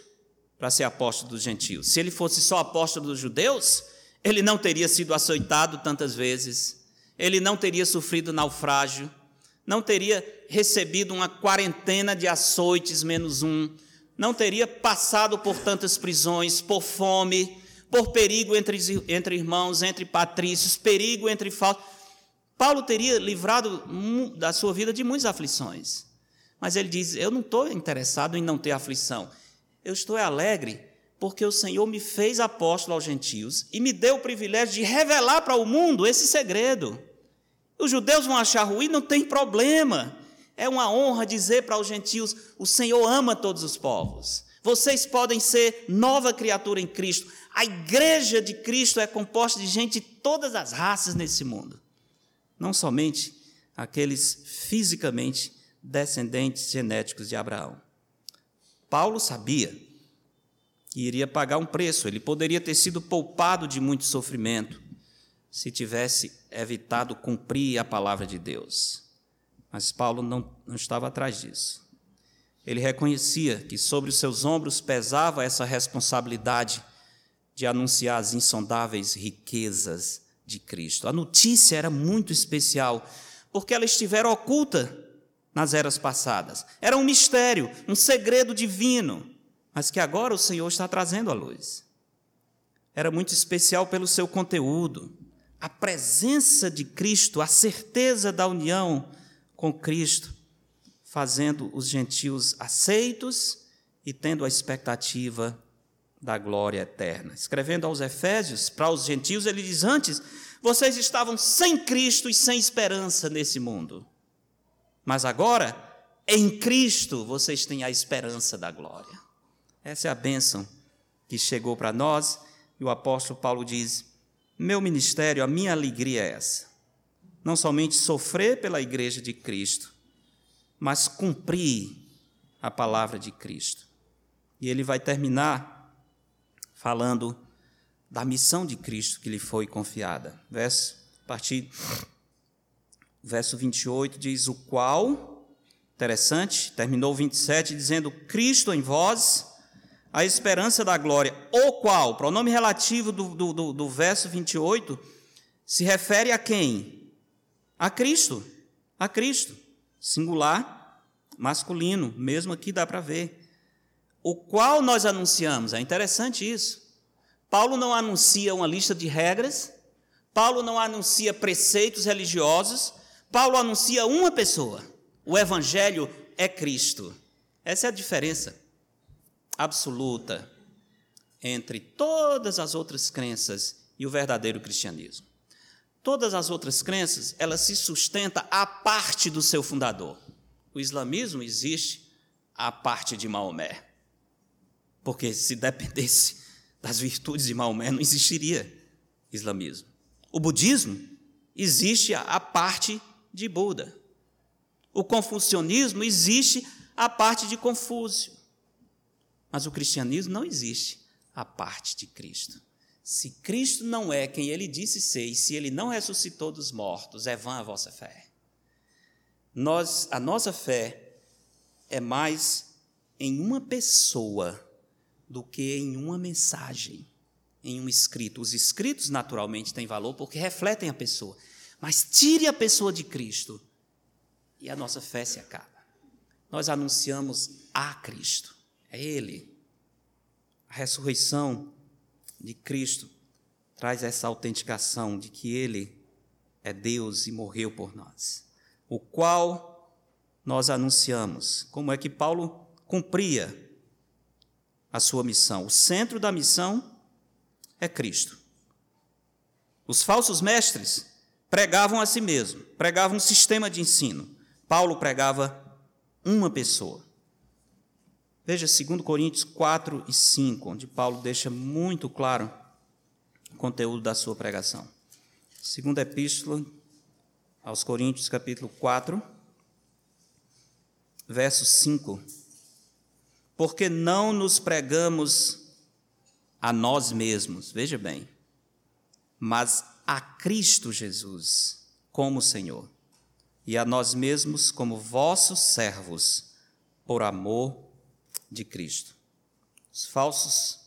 S1: para ser apóstolo dos gentios. Se ele fosse só apóstolo dos judeus, ele não teria sido açoitado tantas vezes, ele não teria sofrido naufrágio, não teria recebido uma quarentena de açoites menos um, não teria passado por tantas prisões, por fome, por perigo entre, entre irmãos, entre patrícios, perigo entre falsos. Paulo teria livrado da sua vida de muitas aflições. Mas ele diz: Eu não estou interessado em não ter aflição. Eu estou alegre porque o Senhor me fez apóstolo aos gentios e me deu o privilégio de revelar para o mundo esse segredo. Os judeus vão achar ruim, não tem problema. É uma honra dizer para os gentios: o Senhor ama todos os povos. Vocês podem ser nova criatura em Cristo. A igreja de Cristo é composta de gente de todas as raças nesse mundo. Não somente aqueles fisicamente descendentes genéticos de Abraão. Paulo sabia que iria pagar um preço, ele poderia ter sido poupado de muito sofrimento se tivesse evitado cumprir a palavra de Deus. Mas Paulo não, não estava atrás disso. Ele reconhecia que sobre os seus ombros pesava essa responsabilidade de anunciar as insondáveis riquezas de Cristo. A notícia era muito especial, porque ela estivera oculta nas eras passadas. Era um mistério, um segredo divino, mas que agora o Senhor está trazendo à luz. Era muito especial pelo seu conteúdo, a presença de Cristo, a certeza da união com Cristo, fazendo os gentios aceitos e tendo a expectativa da glória eterna. Escrevendo aos Efésios, para os gentios, ele diz: Antes, vocês estavam sem Cristo e sem esperança nesse mundo. Mas agora, em Cristo, vocês têm a esperança da glória. Essa é a bênção que chegou para nós, e o apóstolo Paulo diz: Meu ministério, a minha alegria é essa não somente sofrer pela igreja de Cristo, mas cumprir a palavra de Cristo. E ele vai terminar falando da missão de Cristo que lhe foi confiada. Verso, a partir verso 28 diz: O qual, interessante, terminou 27 dizendo: Cristo em vós, a esperança da glória, o qual, pronome relativo do, do, do, do verso 28, se refere a quem? A Cristo, a Cristo, singular, masculino, mesmo aqui dá para ver. O qual nós anunciamos, é interessante isso. Paulo não anuncia uma lista de regras, Paulo não anuncia preceitos religiosos, Paulo anuncia uma pessoa. O Evangelho é Cristo. Essa é a diferença absoluta entre todas as outras crenças e o verdadeiro cristianismo. Todas as outras crenças, ela se sustenta à parte do seu fundador. O islamismo existe à parte de Maomé. Porque se dependesse das virtudes de Maomé, não existiria islamismo. O budismo existe à parte de Buda. O confucionismo existe à parte de Confúcio. Mas o cristianismo não existe à parte de Cristo. Se Cristo não é quem ele disse ser, e se ele não ressuscitou dos mortos, é vã a vossa fé. Nós, a nossa fé é mais em uma pessoa do que em uma mensagem, em um escrito. Os escritos, naturalmente, têm valor porque refletem a pessoa. Mas tire a pessoa de Cristo e a nossa fé se acaba. Nós anunciamos a Cristo, é Ele. A ressurreição de Cristo traz essa autenticação de que Ele é Deus e morreu por nós, o qual nós anunciamos. Como é que Paulo cumpria a sua missão? O centro da missão é Cristo. Os falsos mestres pregavam a si mesmo, pregavam um sistema de ensino. Paulo pregava uma pessoa. Veja 2 Coríntios 4 e 5, onde Paulo deixa muito claro o conteúdo da sua pregação. Segunda epístola aos Coríntios, capítulo 4, verso 5. Porque não nos pregamos a nós mesmos, veja bem, mas a Cristo Jesus como Senhor, e a nós mesmos como vossos servos, por amor de Cristo. Os falsos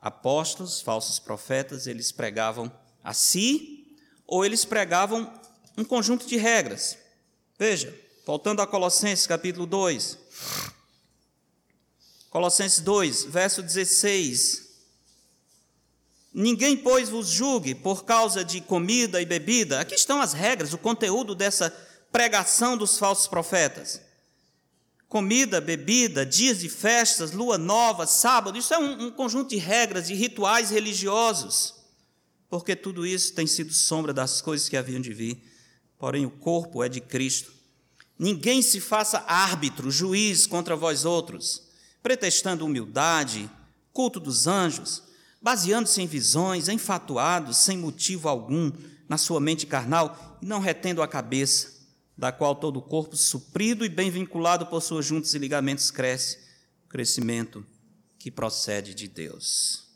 S1: apóstolos, falsos profetas, eles pregavam a si ou eles pregavam um conjunto de regras. Veja, voltando a Colossenses capítulo 2. Colossenses 2, verso 16. Ninguém, pois, vos julgue por causa de comida e bebida. Aqui estão as regras, o conteúdo dessa pregação dos falsos profetas. Comida, bebida, dias de festas, lua nova, sábado, isso é um, um conjunto de regras, de rituais religiosos, porque tudo isso tem sido sombra das coisas que haviam de vir, porém o corpo é de Cristo. Ninguém se faça árbitro, juiz contra vós outros, pretextando humildade, culto dos anjos, baseando-se em visões, enfatuados, sem motivo algum, na sua mente carnal, e não retendo a cabeça, da qual todo o corpo, suprido e bem vinculado por suas juntas e ligamentos, cresce, crescimento que procede de Deus.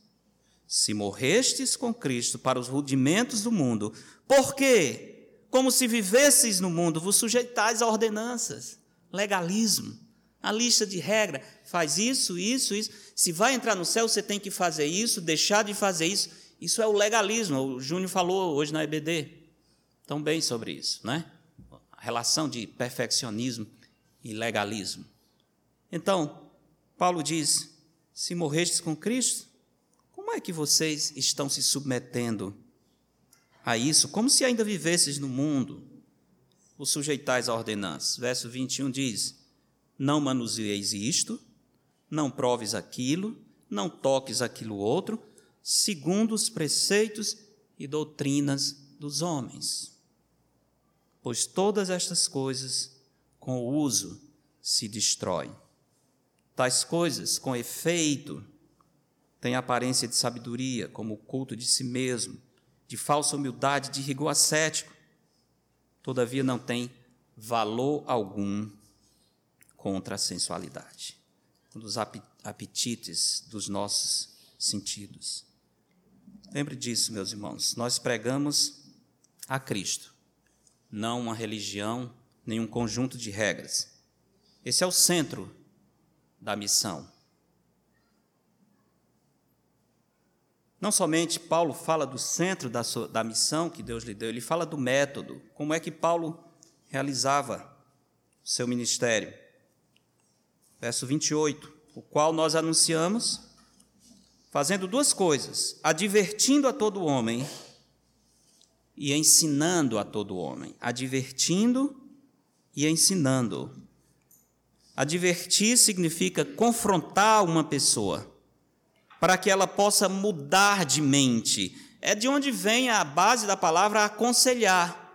S1: Se morrestes com Cristo para os rudimentos do mundo, por quê? Como se vivesseis no mundo, vos sujeitais a ordenanças, legalismo, a lista de regra, faz isso, isso, isso. Se vai entrar no céu, você tem que fazer isso, deixar de fazer isso. Isso é o legalismo. O Júnior falou hoje na EBD tão bem sobre isso, né? A relação de perfeccionismo e legalismo. Então, Paulo diz: se morrestes com Cristo, como é que vocês estão se submetendo a isso? Como se ainda vivesses no mundo, os sujeitais a ordenanças. Verso 21 diz: Não manuseeis isto, não proves aquilo, não toques aquilo outro, segundo os preceitos e doutrinas dos homens. Pois todas estas coisas, com o uso, se destroem. Tais coisas, com efeito, têm aparência de sabedoria, como o culto de si mesmo, de falsa humildade, de rigor ascético. Todavia não tem valor algum contra a sensualidade dos apetites dos nossos sentidos. Lembre disso, meus irmãos. Nós pregamos a Cristo, não uma religião, nem um conjunto de regras. Esse é o centro da missão. Não somente Paulo fala do centro da, sua, da missão que Deus lhe deu, ele fala do método, como é que Paulo realizava seu ministério verso 28, o qual nós anunciamos, fazendo duas coisas: advertindo a todo homem e ensinando a todo homem. Advertindo e ensinando. Advertir significa confrontar uma pessoa, para que ela possa mudar de mente. É de onde vem a base da palavra aconselhar,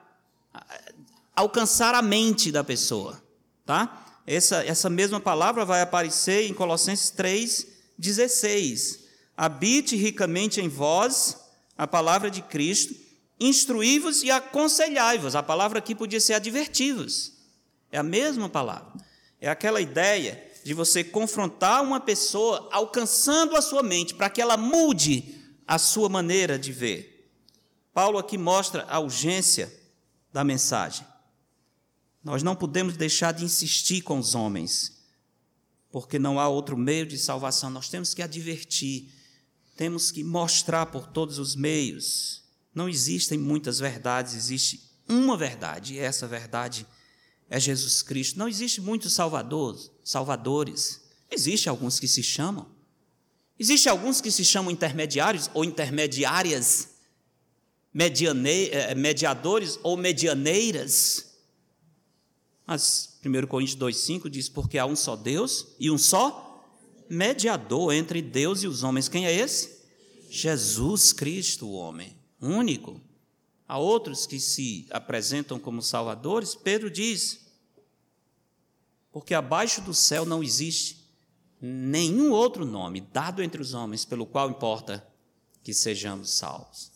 S1: alcançar a mente da pessoa, tá? Essa, essa mesma palavra vai aparecer em Colossenses 3, 16. Habite ricamente em vós a palavra de Cristo, instruí-vos e aconselhai-vos. A palavra aqui podia ser advertivos. É a mesma palavra. É aquela ideia de você confrontar uma pessoa alcançando a sua mente para que ela mude a sua maneira de ver. Paulo aqui mostra a urgência da mensagem. Nós não podemos deixar de insistir com os homens, porque não há outro meio de salvação. Nós temos que advertir, temos que mostrar por todos os meios. Não existem muitas verdades, existe uma verdade, e essa verdade é Jesus Cristo. Não existe muitos salvadores, salvadores. Existem alguns que se chamam. Existem alguns que se chamam intermediários ou intermediárias, eh, mediadores ou medianeiras. Mas 1 Coríntios 2,5 diz: Porque há um só Deus e um só mediador entre Deus e os homens. Quem é esse? Jesus Cristo, o homem, único. Há outros que se apresentam como salvadores, Pedro diz: porque abaixo do céu não existe nenhum outro nome dado entre os homens pelo qual importa que sejamos salvos.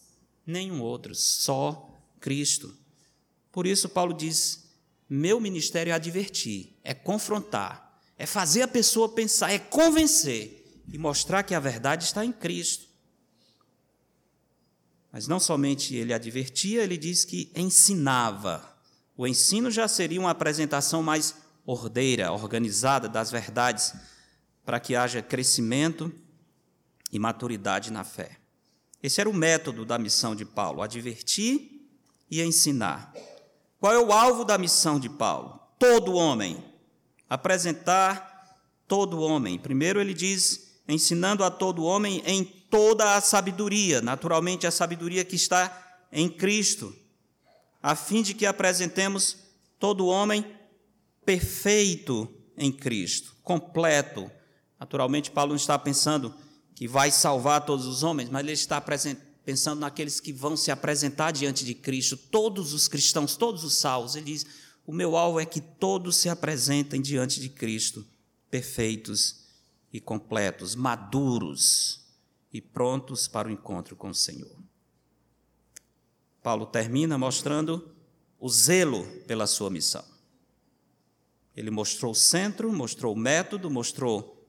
S1: Nenhum outro, só Cristo. Por isso, Paulo diz: meu ministério é advertir, é confrontar, é fazer a pessoa pensar, é convencer e mostrar que a verdade está em Cristo. Mas não somente ele advertia, ele diz que ensinava. O ensino já seria uma apresentação mais ordeira, organizada das verdades, para que haja crescimento e maturidade na fé. Esse era o método da missão de Paulo: advertir e ensinar. Qual é o alvo da missão de Paulo? Todo homem. Apresentar todo homem. Primeiro ele diz, ensinando a todo homem em toda a sabedoria, naturalmente a sabedoria que está em Cristo, a fim de que apresentemos todo homem perfeito em Cristo, completo. Naturalmente, Paulo não está pensando que vai salvar todos os homens, mas ele está presente pensando naqueles que vão se apresentar diante de Cristo, todos os cristãos, todos os salvos. Ele diz: o meu alvo é que todos se apresentem diante de Cristo, perfeitos e completos, maduros e prontos para o encontro com o Senhor. Paulo termina mostrando o zelo pela sua missão. Ele mostrou o centro, mostrou o método, mostrou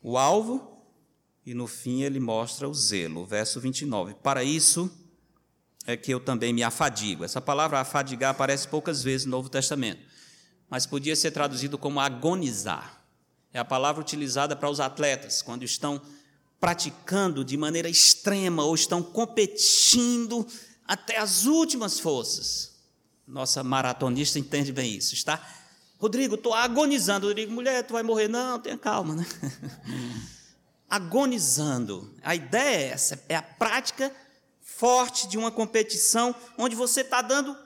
S1: o alvo e no fim ele mostra o zelo, verso 29. Para isso é que eu também me afadigo. Essa palavra afadigar aparece poucas vezes no Novo Testamento, mas podia ser traduzido como agonizar. É a palavra utilizada para os atletas quando estão praticando de maneira extrema ou estão competindo até as últimas forças. Nossa maratonista entende bem isso. Está, Rodrigo, estou agonizando. Rodrigo, mulher, tu vai morrer. Não, tenha calma, né? [LAUGHS] agonizando. A ideia é essa, é a prática forte de uma competição onde você está dando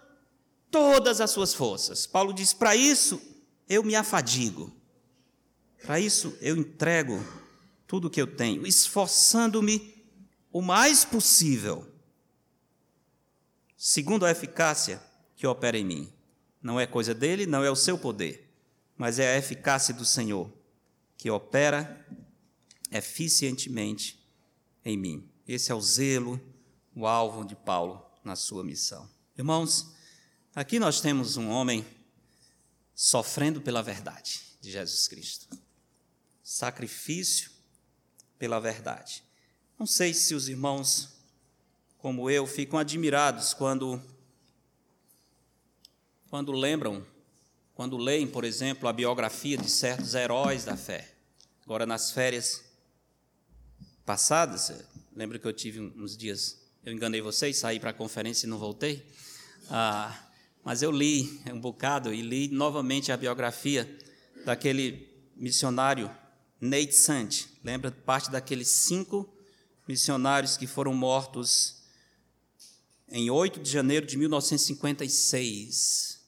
S1: todas as suas forças. Paulo diz: para isso eu me afadigo, para isso eu entrego tudo o que eu tenho, esforçando-me o mais possível, segundo a eficácia que opera em mim. Não é coisa dele, não é o seu poder, mas é a eficácia do Senhor que opera eficientemente em mim. Esse é o zelo, o alvo de Paulo na sua missão. Irmãos, aqui nós temos um homem sofrendo pela verdade de Jesus Cristo. Sacrifício pela verdade. Não sei se os irmãos, como eu, ficam admirados quando quando lembram, quando leem, por exemplo, a biografia de certos heróis da fé. Agora nas férias passadas, lembro que eu tive uns dias, eu enganei vocês, saí para a conferência e não voltei, ah, mas eu li um bocado e li novamente a biografia daquele missionário Nate Sant, lembra parte daqueles cinco missionários que foram mortos em 8 de janeiro de 1956.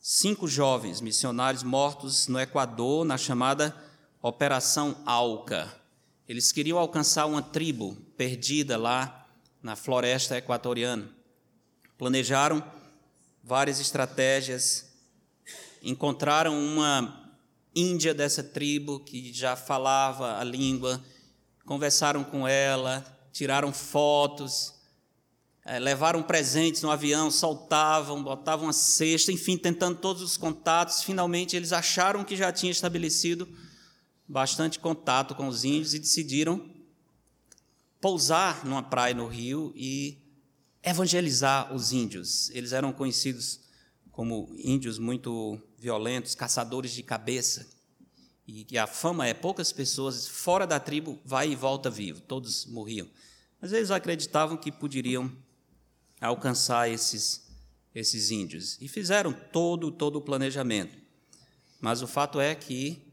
S1: Cinco jovens missionários mortos no Equador, na chamada Operação Alca. Eles queriam alcançar uma tribo perdida lá na floresta equatoriana. Planejaram várias estratégias, encontraram uma índia dessa tribo que já falava a língua, conversaram com ela, tiraram fotos, é, levaram presentes no avião, soltavam, botavam a cesta, enfim, tentando todos os contatos. Finalmente, eles acharam que já tinha estabelecido bastante contato com os índios e decidiram pousar numa praia no Rio e evangelizar os índios. Eles eram conhecidos como índios muito violentos, caçadores de cabeça. E, a fama é poucas pessoas fora da tribo vai e volta vivo, todos morriam. Mas eles acreditavam que poderiam alcançar esses esses índios e fizeram todo todo o planejamento. Mas o fato é que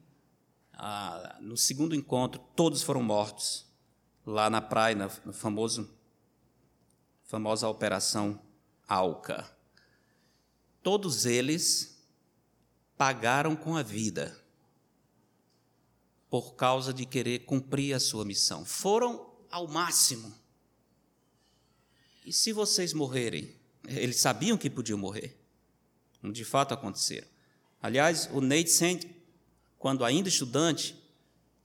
S1: ah, no segundo encontro, todos foram mortos lá na praia, na famoso, famosa Operação Alca. Todos eles pagaram com a vida por causa de querer cumprir a sua missão. Foram ao máximo. E se vocês morrerem? Eles sabiam que podiam morrer. De fato aconteceram. Aliás, o Nate Saint, quando ainda estudante,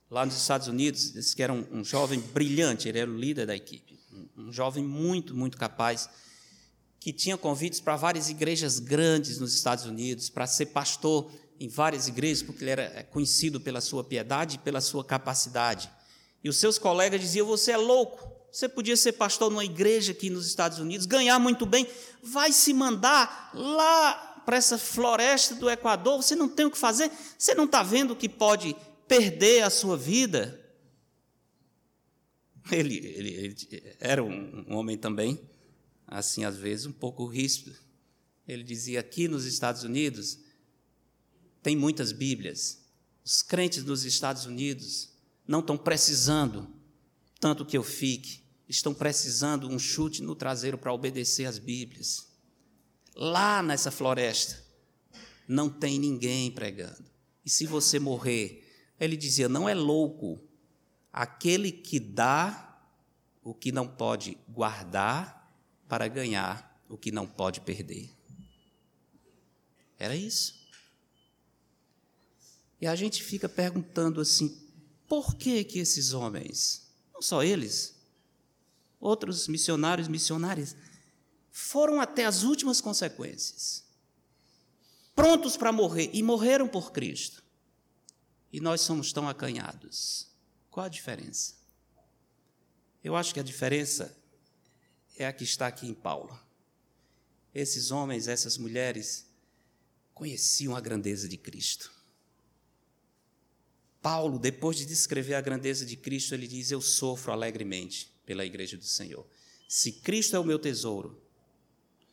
S1: lá nos Estados Unidos, disse que era um, um jovem brilhante, ele era o líder da equipe. Um, um jovem muito, muito capaz, que tinha convites para várias igrejas grandes nos Estados Unidos, para ser pastor em várias igrejas, porque ele era é, conhecido pela sua piedade e pela sua capacidade. E os seus colegas diziam: Você é louco, você podia ser pastor numa igreja aqui nos Estados Unidos, ganhar muito bem, vai se mandar lá para essa floresta do Equador, você não tem o que fazer, você não está vendo que pode perder a sua vida? Ele, ele, ele era um, um homem também, assim, às vezes, um pouco ríspido. Ele dizia: aqui nos Estados Unidos, tem muitas Bíblias. Os crentes dos Estados Unidos não estão precisando tanto que eu fique, estão precisando um chute no traseiro para obedecer às Bíblias. Lá nessa floresta não tem ninguém pregando. E se você morrer, ele dizia: não é louco aquele que dá o que não pode guardar para ganhar o que não pode perder. Era isso. E a gente fica perguntando assim: por que que esses homens, não só eles, outros missionários, missionárias, foram até as últimas consequências, prontos para morrer e morreram por Cristo. E nós somos tão acanhados. Qual a diferença? Eu acho que a diferença é a que está aqui em Paulo. Esses homens, essas mulheres, conheciam a grandeza de Cristo. Paulo, depois de descrever a grandeza de Cristo, ele diz: Eu sofro alegremente pela igreja do Senhor. Se Cristo é o meu tesouro,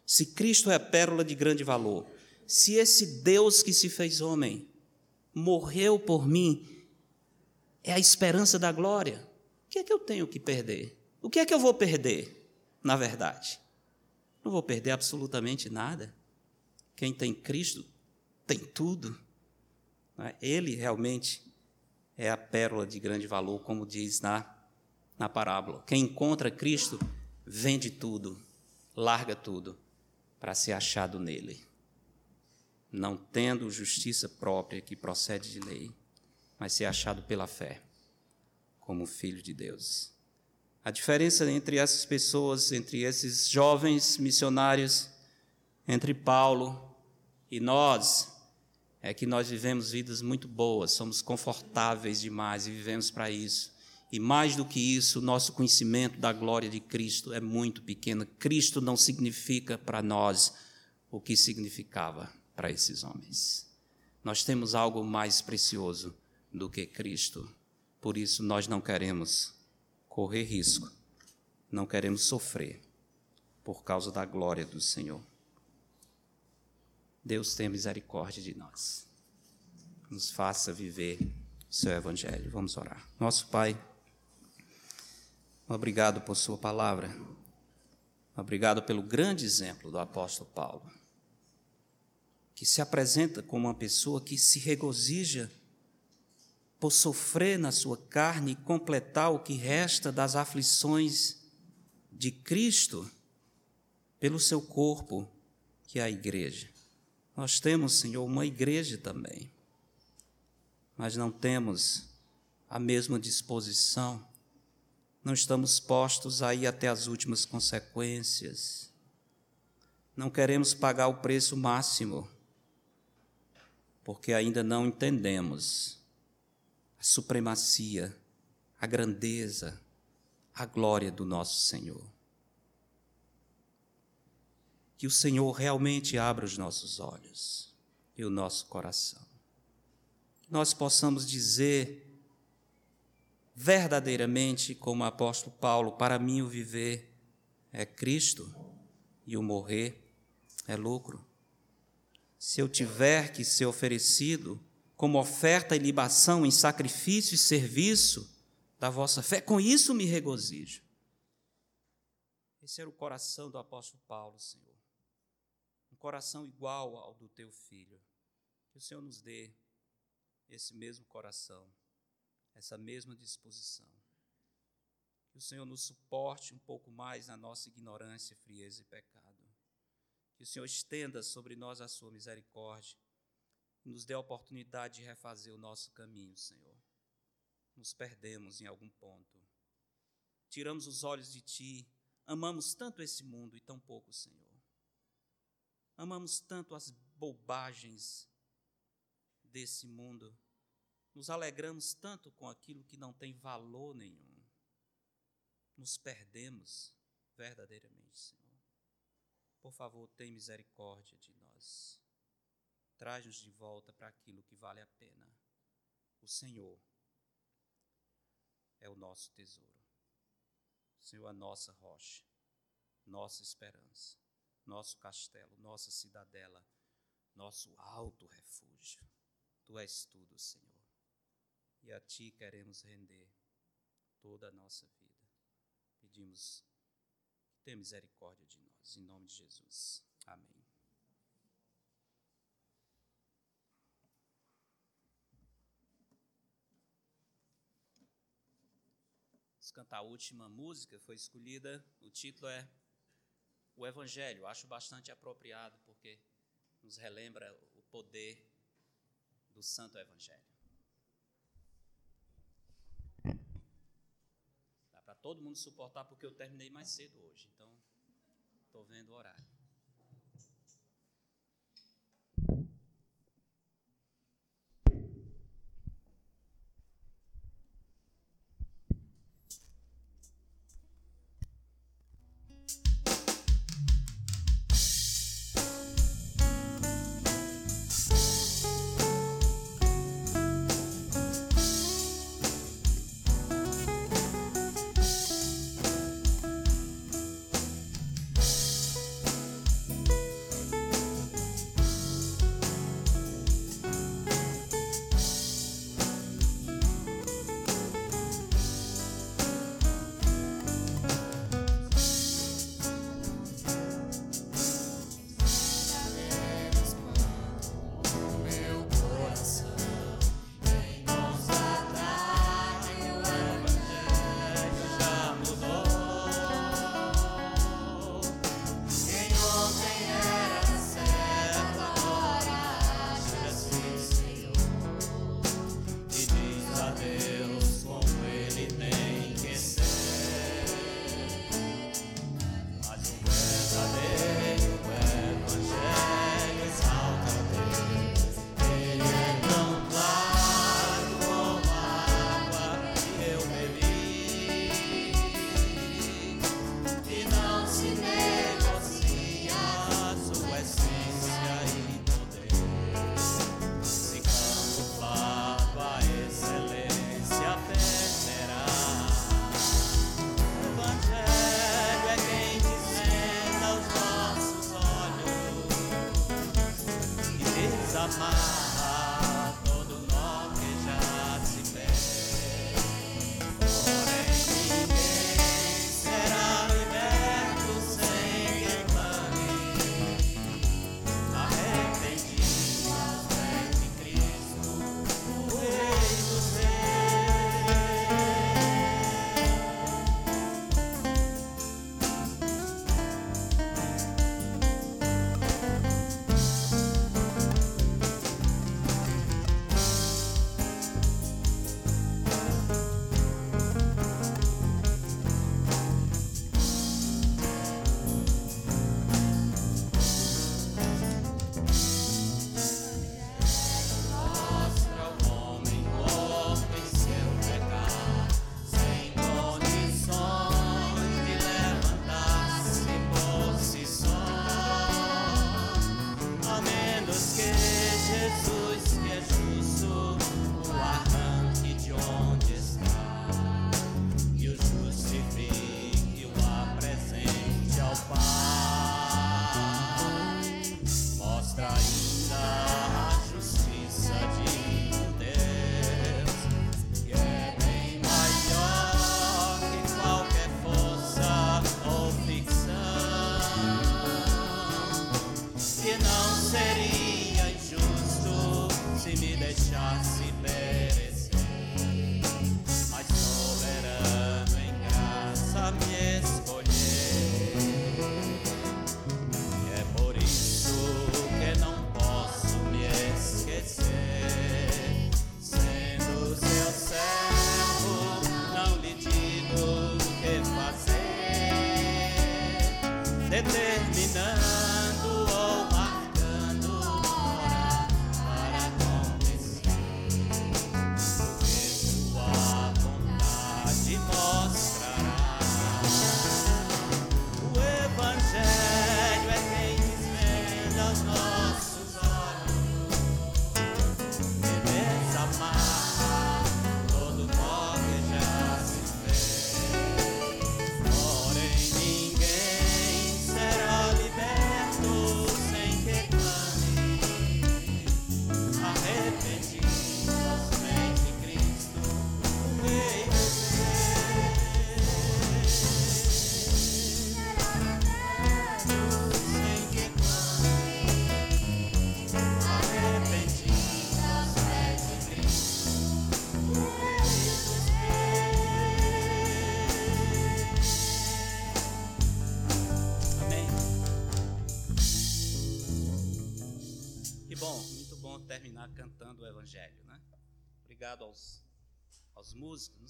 S1: se Cristo é a pérola de grande valor, se esse Deus que se fez homem morreu por mim, é a esperança da glória, o que é que eu tenho que perder? O que é que eu vou perder, na verdade? Não vou perder absolutamente nada. Quem tem Cristo tem tudo. É? Ele realmente é a pérola de grande valor, como diz na, na parábola. Quem encontra Cristo vende tudo, larga tudo para ser achado nele. Não tendo justiça própria que procede de lei, mas ser achado pela fé, como filho de Deus. A diferença entre essas pessoas, entre esses jovens missionários, entre Paulo e nós, é que nós vivemos vidas muito boas, somos confortáveis demais e vivemos para isso. E mais do que isso, nosso conhecimento da glória de Cristo é muito pequeno. Cristo não significa para nós o que significava para esses homens. Nós temos algo mais precioso do que Cristo. Por isso, nós não queremos correr risco, não queremos sofrer por causa da glória do Senhor. Deus tenha misericórdia de nós. Nos faça viver o seu evangelho. Vamos orar. Nosso Pai, obrigado por Sua palavra. Obrigado pelo grande exemplo do apóstolo Paulo, que se apresenta como uma pessoa que se regozija por sofrer na sua carne e completar o que resta das aflições de Cristo pelo seu corpo, que é a igreja. Nós temos, Senhor, uma igreja também, mas não temos a mesma disposição, não estamos postos aí até as últimas consequências, não queremos pagar o preço máximo, porque ainda não entendemos a supremacia, a grandeza, a glória do nosso Senhor que o Senhor realmente abra os nossos olhos e o nosso coração. Nós possamos dizer verdadeiramente, como o apóstolo Paulo, para mim o viver é Cristo e o morrer é lucro. Se eu tiver que ser oferecido como oferta e libação em sacrifício e serviço da vossa fé, com isso me regozijo. Esse era o coração do apóstolo Paulo, Senhor coração igual ao do teu filho. Que o Senhor nos dê esse mesmo coração, essa mesma disposição. Que o Senhor nos suporte um pouco mais na nossa ignorância, frieza e pecado. Que o Senhor estenda sobre nós a sua misericórdia e nos dê a oportunidade de refazer o nosso caminho, Senhor. Nos perdemos em algum ponto. Tiramos os olhos de Ti, amamos tanto esse mundo e tão pouco, Senhor. Amamos tanto as bobagens desse mundo. Nos alegramos tanto com aquilo que não tem valor nenhum. Nos perdemos verdadeiramente, Senhor. Por favor, tem misericórdia de nós. Traz-nos de volta para aquilo que vale a pena. O Senhor é o nosso tesouro. O Senhor é a nossa rocha, nossa esperança, nosso castelo, nossa cidadela, nosso alto refúgio. Tu és tudo, Senhor. E a Ti queremos render toda a nossa vida. Pedimos que tenha misericórdia de nós, em nome de Jesus. Amém. Vamos cantar a última música, foi escolhida, o título é O Evangelho. Acho bastante apropriado, porque nos relembra o poder do Santo Evangelho. Dá para todo mundo suportar, porque eu terminei mais cedo hoje, então estou vendo o horário.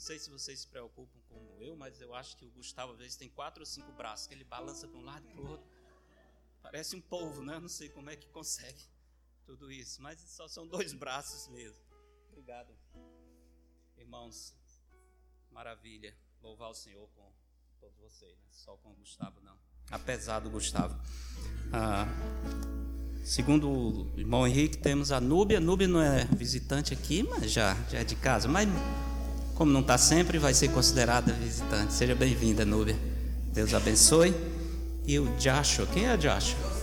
S1: Sei se vocês se preocupam como eu, mas eu acho que o Gustavo às vezes tem quatro ou cinco braços, que ele balança para um lado e para o outro. Parece um polvo, né? Não sei como é que consegue tudo isso, mas só são dois braços mesmo. Obrigado, irmãos. Maravilha. Louvar o Senhor com todos vocês, né? só com o Gustavo não. Apesar do Gustavo. Ah, Segundo o irmão Henrique, temos a Núbia. Núbia não é visitante aqui, mas já, já é de casa. Mas, como não está sempre, vai ser considerada visitante. Seja bem-vinda, Núbia. Deus abençoe. E o Joshua, quem é Joshua?